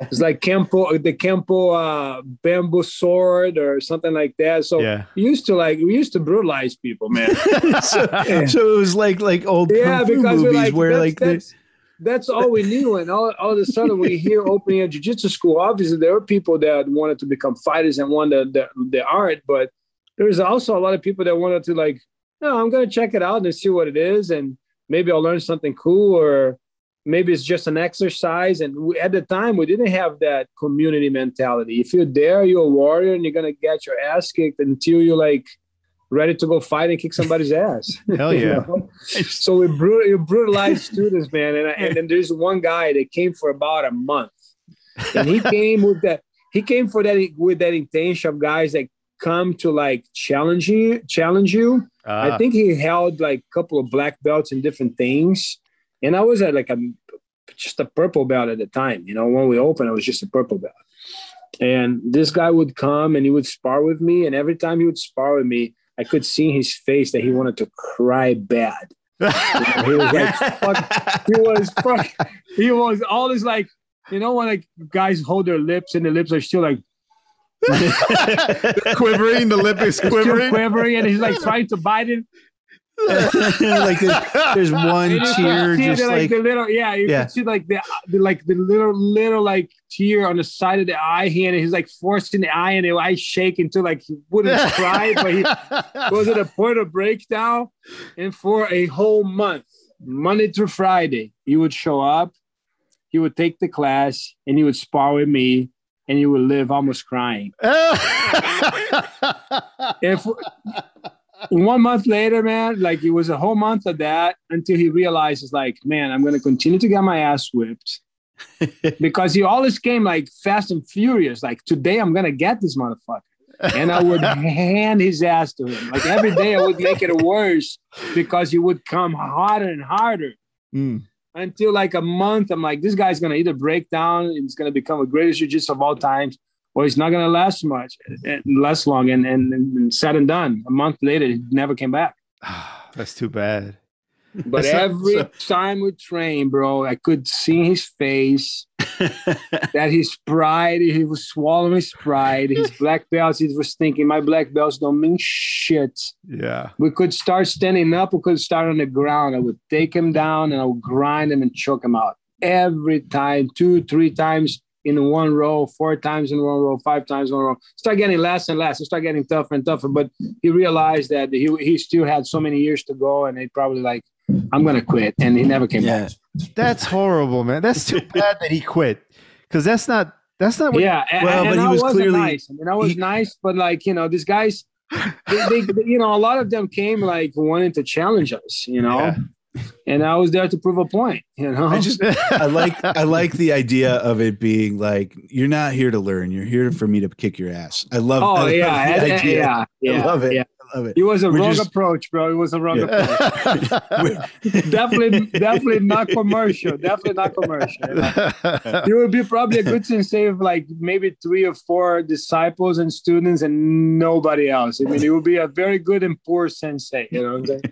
it's like Kempo the Kempo uh bamboo sword or something like that. So Yeah. we used to like we used to brutalize people, man. (laughs) so, so it was like like old yeah, because movies like where that's, like the, that's, all we knew. And all, all of a sudden we hear opening a jiu-jitsu school. Obviously there were people that wanted to become fighters and wanted the, the art, but there's also a lot of people that wanted to like no, I'm gonna check it out and see what it is, and maybe I'll learn something cool, or maybe it's just an exercise. And we, at the time, we didn't have that community mentality. If you're there, you're a warrior, and you're gonna get your ass kicked until you're like ready to go fight and kick somebody's (laughs) ass. Hell You yeah. know? (laughs) so we brut- you brutalized students, man. And, I- and then there's one guy that came for about a month, and he came with that. He came for that with that intention of guys that come to like challenge you, challenge you. I Ah, think he held like a couple of black belts in different things, and I was at like a just a purple belt at the time. You know, when we opened, I was just a purple belt. And this guy would come and he would spar with me, and every time he would spar with me, I could see in his face that he wanted to cry bad. He was like, fuck, he was fuck, he was always like, you know, when like guys hold their lips and the lips are still like (laughs) quivering, the lip is quivering. quivering, and he's like trying to bite it. (laughs) like there's, there's one And you cheer, see just the, like the little, yeah, you Yeah. could see like the, the like the little little like tear on the side of the eye here, and he's like forcing the eye, and the eye shaking until like he wouldn't (laughs) cry, but he was at a point of breakdown. And for a whole month, Monday through Friday, he would show up, he would take the class, and he would spar with me, and he would live almost crying. (laughs) If (laughs) one month later, man, like it was a whole month of that until he realizes, like, man, I'm gonna continue to get my ass whipped. (laughs) because he always came like fast and furious, like today I'm gonna get this motherfucker. And I would (laughs) hand his ass to him. Like every day I would make it worse because he would come harder and harder Mm. until like a month. I'm like, this guy's gonna either break down, and he's gonna become the greatest jiu-jitsu of all times, or he's not gonna last much, and less long. And, and and said and done. A month later, he never came back. (sighs) That's too bad. But So- every so- time we train, bro, I could see his face (laughs) that his pride, he was swallowing his pride. His black belts, he was thinking, my black belts don't mean shit. Yeah. We could start standing up, we could start on the ground. I would take him down and I would grind him and choke him out every time, two, three times in one row, four times in one row, five times in one row. Start getting less and less. It start getting tougher and tougher. But he realized that he, he still had so many years to go and he probably like, I'm gonna quit. And he never came Yeah. back. That's horrible, man. That's too (laughs) bad that he quit. Because that's not that's not what Yeah, and, Well, and but he I was wasn't clearly- nice. I mean, I was he- nice, but like you know, these guys, they, they, (laughs) you know, a lot of them came like wanting to challenge us, you know, Yeah. And I was there to prove a point, you know. I just I like I like the idea of it being like you're not here to learn, you're here for me to kick your ass. I love. I oh love yeah, (laughs) the and- and- idea. yeah, yeah, love it. Yeah. I love it. It was a We're wrong just- approach, bro. It was a wrong approach. (laughs) Definitely, definitely not commercial. Definitely not commercial. It would be probably a good sensei of like maybe three or four disciples and students and nobody else. I mean, it would be a very good and poor sensei. You know what I'm saying?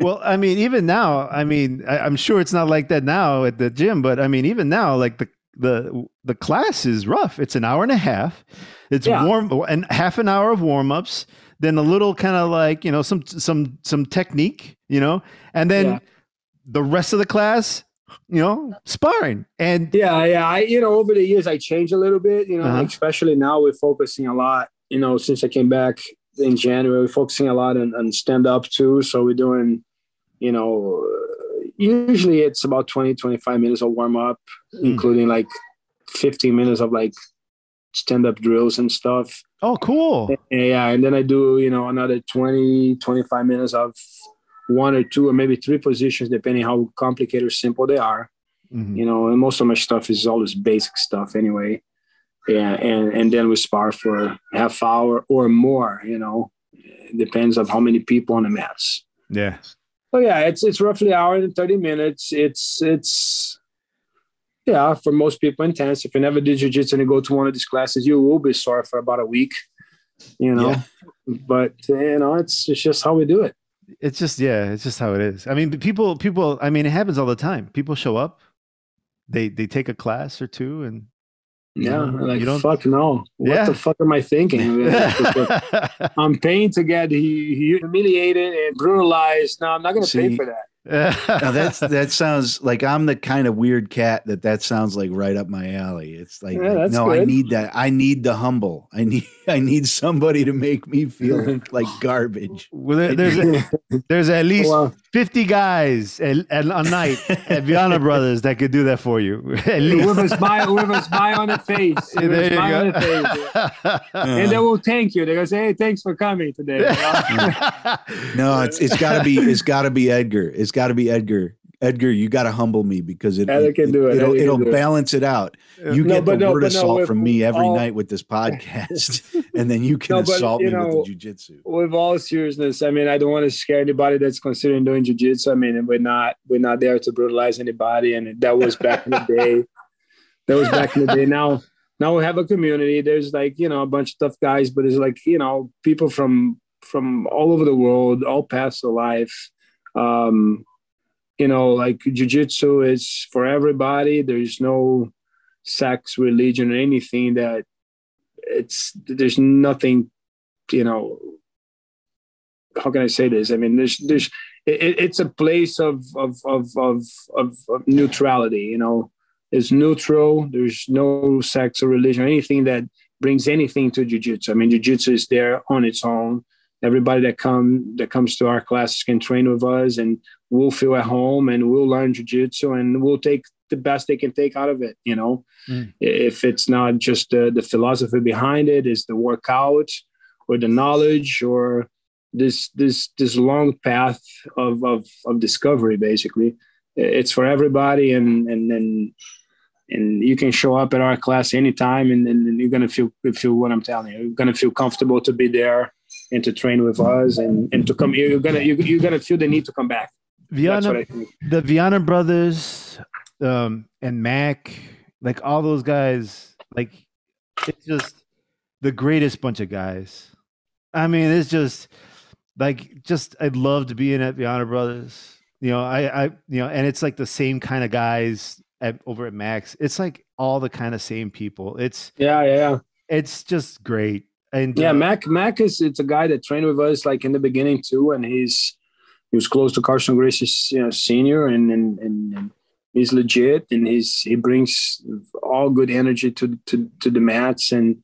well, I mean, even now, I mean, I, I'm sure it's not like that now at the gym, but I mean, even now, like the the the class is rough. It's an hour and a half. It's Yeah. warm and half an hour of warm ups, then a little kind of like you know some some some technique, you know, and then Yeah. the rest of the class, you know, sparring and Yeah, yeah. I, you know, over the years, I changed a little bit. You know, Uh-huh. especially now we're focusing a lot. You know, since I came back in January, we're focusing a lot on, on stand up too. So we're doing, you know, usually it's about 20, 25 minutes of warm up, Hmm. including like 15 minutes of like stand up drills and stuff. Oh, cool. Yeah, and then I do, you know, another 20, 25 minutes of one or two or maybe three positions, depending how complicated or simple they are Mhm. you know, and most of my stuff is all this basic stuff anyway. Yeah, and and then we spar for half hour or more, you know. It depends on how many people on the mats. Yeah. So yeah, it's it's roughly an hour and 30 minutes. It's it's yeah, for most people intense. If you never did jiu-jitsu and you go to one of these classes, you will be sore for about a week, you know. Yeah. But you know, it's it's just how we do it. It's just yeah, it's just how it is. I mean, people people. I mean, it happens all the time. People show up, they they take a class or two, and Yeah, You like don't- fuck no. What Yeah. the fuck am I thinking? (laughs) I'm paying to get humiliated and brutalized. No, I'm not going to pay for that. Now (laughs) that's that sounds like I'm the kind of weird cat that that sounds like right up my alley. It's like, Yeah, like, that's no, I need that. I need the humble. I (laughs) need I need somebody to make me feel (laughs) like garbage. Well, there- there's there's at least Well, 50 guys at, at, a night at Vianna Brothers that could do that for you. At least. with a smile, with a smile on the face, with There you go. the face. And they will thank you. They're gonna say, "Hey, thanks for coming today." No, it's it's got to be it's got to be Edgar. It's got to be Edgar. Edgar, you got to humble me because it, Edgar can do it. It'll, it'll do balance it out. You No, get the no, word but no, assault from me every all- night with this podcast, (laughs) (laughs) and then you can No, but, assault you me know, with the jujitsu. with all seriousness, I mean, I don't want to scare anybody that's considering doing jujitsu. I mean, we're not we're not there to brutalize anybody, and that was back in the day. (laughs) That was back in the day. Now, now we have a community. There's like you know a bunch of tough guys, but it's like you know people from from all over the world, all paths of life. Um, you know, like jujitsu is for everybody. There's no sex, religion, or anything that it's there's nothing you know how can I say this? I mean, there's there's it, it's a place of of, of of of of neutrality. You know, it's neutral. There's no sex or religion or anything that brings anything to jujitsu. I mean, jujitsu is there on its own. Everybody that come that comes to our classes can train with us, and we'll feel at home, and we'll learn jujitsu, and we'll take the best they can take out of it. You know, Mm. if it's not just the, the philosophy behind it, is the workout or the knowledge or this this this long path of of, of discovery basically it's for everybody and and then and you can show up at our class anytime and, and you're gonna feel feel what i'm telling you you're gonna feel comfortable to be there and to train with us and and to come you're gonna you're, you're gonna feel the need to come back Vianna, the Vianna brothers um, and Mac, like all those guys, like it's just the greatest bunch of guys. I mean, it's just like just I'd love to be in at Vianna brothers. You know, I, I, you know, and it's like the same kind of guys at over at Max. It's like all the kind of same people. It's yeah yeah yeah it's just great. And Yeah, uh, Mac Mac is it's a guy that trained with us like in the beginning too, and he's he was close to Carlson Gracie's you know, senior, and, and and he's legit, and he's he brings all good energy to to to the mats and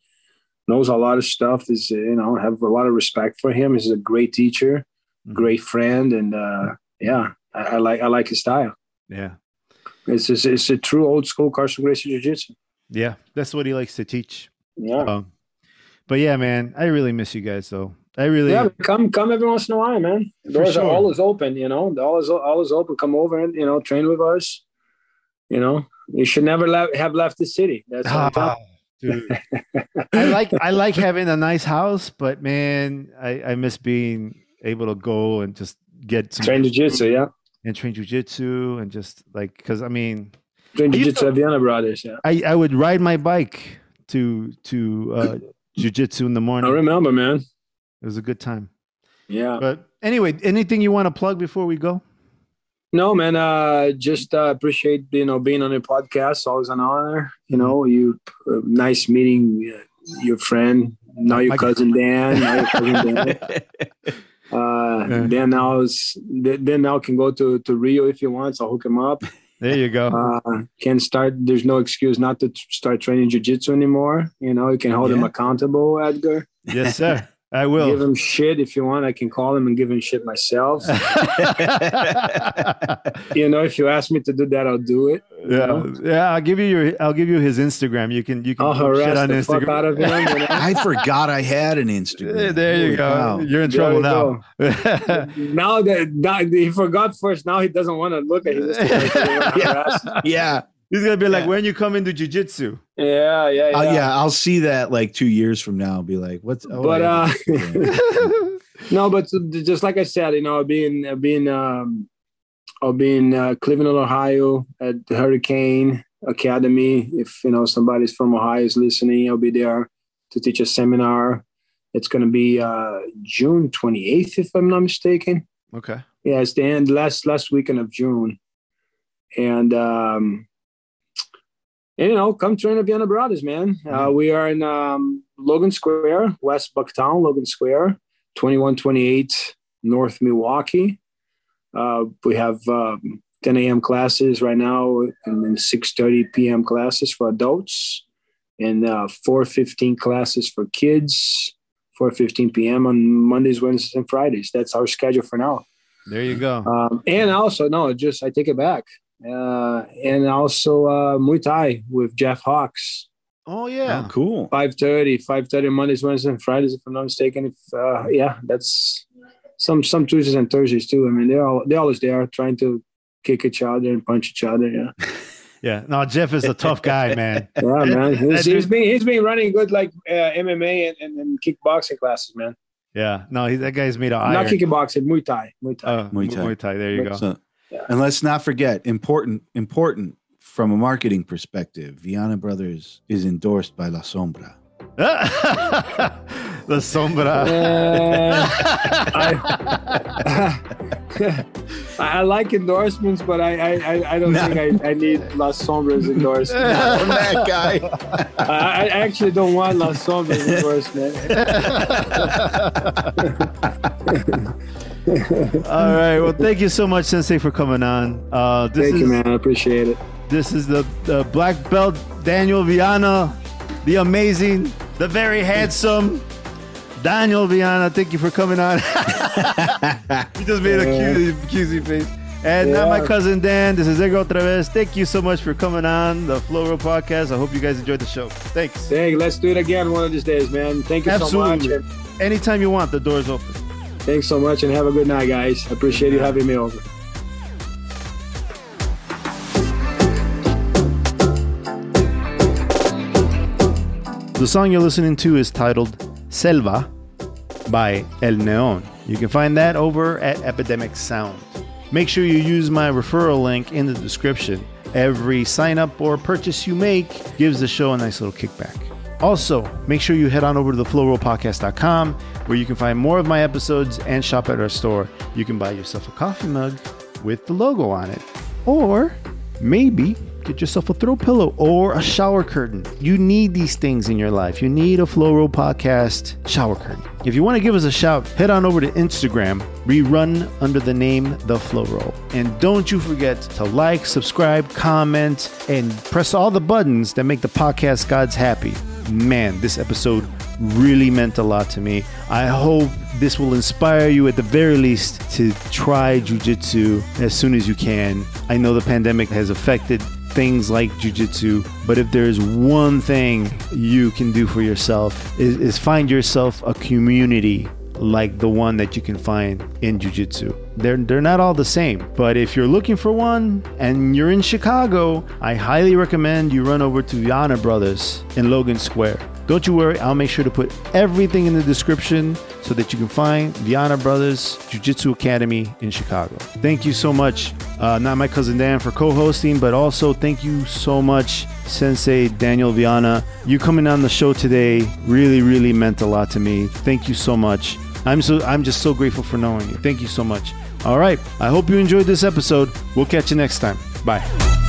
knows a lot of stuff. Is you know have a lot of respect for him. He's a great teacher, Mhm. great friend, and uh, yeah, I, I like I like his style. yeah, It's just, it's a true old school Carlson Gracie Jiu Jitsu. yeah, that's what he likes to teach. Yeah. Um, but yeah, man, I really miss you guys though. I really, Yeah, come come every once in a while, man. Doors sure. are always open, you know. The always always open. Come over and you know train with us. You know, you should never le- have left the city. That's I'm Ah, dude. (laughs) I like I like having a nice house, but man, I, I miss being able to go and just get some Train jiu-jitsu, yeah. and train jujitsu and just like because I mean Train I used jiu-jitsu to- at Vianna Brothers, yeah. I, I would ride my bike to to uh, (laughs) jujitsu in the morning. I remember, man. It was a good time. Yeah. But anyway, anything you want to plug before we go? No, man. Uh, just uh, appreciate you know being on your podcast. Always an honor. You know, you uh, nice meeting uh, your friend. Now your My- cousin Dan. Now your cousin Dan. (laughs) Uh, Yeah. Dan now is Dan now can go to to Rio if he wants. I'll hook him up. There you go. Uh, can start. There's no excuse not to start training jujitsu anymore. You know, you can hold him accountable, Edgar. yes, sir. (laughs) I will Give him shit if you want. I can call him and give him shit myself. (laughs) you know, if you ask me to do that, I'll do it. yeah, yeah. I'll give you your. I'll give you his Instagram. You can. You can I'll post shit harass on the fuck out of him. You (laughs) know? I forgot I had an Instagram. There there you Holy go. cow. You're in There trouble you now. (laughs) now that, that he forgot first, now he doesn't want to look at his Instagram. Yeah. Yeah. He's gonna be like, Yeah. when you come into jujitsu. yeah, yeah, Uh, yeah. yeah, I'll see that like two years from now. I'll be like, what's oh, But, uh. (laughs) No, but just like I said, you know, being being um, I'll be in uh, Cleveland, Ohio, at the Hurricane Academy. If you know somebody's from Ohio is listening, I'll be there to teach a seminar. It's going to be uh, June 28th, if I'm not mistaken. okay. Yeah, it's the end last last weekend of June, and um, and, you know, come train at Vianna Brothers, man. Uh, we are in um, Logan Square, West Bucktown, Logan Square, 2128 North Milwaukee. Uh, we have um, 10 a.m. classes right now, and then 6:30 p.m. classes for adults, and uh, 4:15 classes for kids. 4:15 p.m. on Mondays, Wednesdays, and Fridays. That's our schedule for now. There you go. Um, and also, no, just I take it back. Uh, and also uh, Muay Thai with Jeff Hawks. Oh yeah, Oh, cool. 5.30, 5.30 Mondays, Wednesdays, and Fridays, if I'm not mistaken. If uh, yeah, that's some some Tuesdays and Thursdays too. I mean, they're all they're always there trying to kick each other and punch each other. Yeah, (laughs) yeah. No, Jeff is a tough guy, man. (laughs) yeah, man. (laughs) He's, That he's dude- been he's been running good like uh, MMA and, and, and kickboxing classes, man. Yeah, no, he, that guy's made of iron. Not kickboxing, Muay Thai, Muay Thai. Uh, Muay Muay Thai. Thai. There you go. So, Yeah. and let's not forget important, important from a marketing perspective. Vianna Brothers is endorsed by La Sombra. (laughs) La sombra. (laughs) I, (laughs) I like endorsements, but I I, I- I don't No. think I, I need La Sombras endorsement. From that guy. I, I actually don't want La Sombras endorsement. All right. Well, thank you so much, Sensei, for coming on. Uh, this Thank is you, man. I appreciate it. this is the, the black belt Daniel Vianna, the amazing, the very handsome Daniel Vianna. Thank you for coming on. (laughs) you just made a Yeah. cutesy, cutesy face. And now my cousin Dan. This is Edgar OtraVez. Thank you so much for coming on the Flow Roll Podcast. I hope you guys enjoyed the show. Thanks. Hey, let's do it again one of these days, man. Thank you Absolutely. so much. Anytime you want, the door's open. Thanks so much, and have a good night, guys. I appreciate you having me over. The song you're listening to is titled Selva by El Neon. You can find that over at Epidemic Sound. Make sure you use my referral link in the description. Every sign up or purchase you make gives the show a nice little kickback. Also, make sure you head on over to theflowrollpodcast.com where you can find more of my episodes and shop at our store. You can buy yourself a coffee mug with the logo on it. Or maybe get yourself a throw pillow or a shower curtain. You need these things in your life. You need a Flow Roll Podcast shower curtain. If you want to give us a shout, head on over to Instagram. We run under the name The Flow Roll. And don't you forget to like, subscribe, comment, and press all the buttons that make the podcast gods happy. Man, this episode really meant a lot to me. I hope this will inspire you at the very least to try jujitsu as soon as you can. I know the pandemic has affected things like jujitsu, but if there's one thing you can do for yourself is, is find yourself a community like the one that you can find in jujitsu. They're they're not all the same, but if you're looking for one and you're in Chicago, I highly recommend you run over to Vianna Brothers in Logan Square. Don't you worry, I'll make sure to put everything in the description so that you can find Vianna Brothers Jiu Jitsu Academy in Chicago. Thank you so much, uh, not my cousin Dan for co hosting, but also thank you so much, Sensei Daniel Vianna. You coming on the show today really, really meant a lot to me. Thank you so much. I'm so I'm just so grateful for knowing you. Thank you so much. All right. I hope you enjoyed this episode. We'll catch you next time. Bye.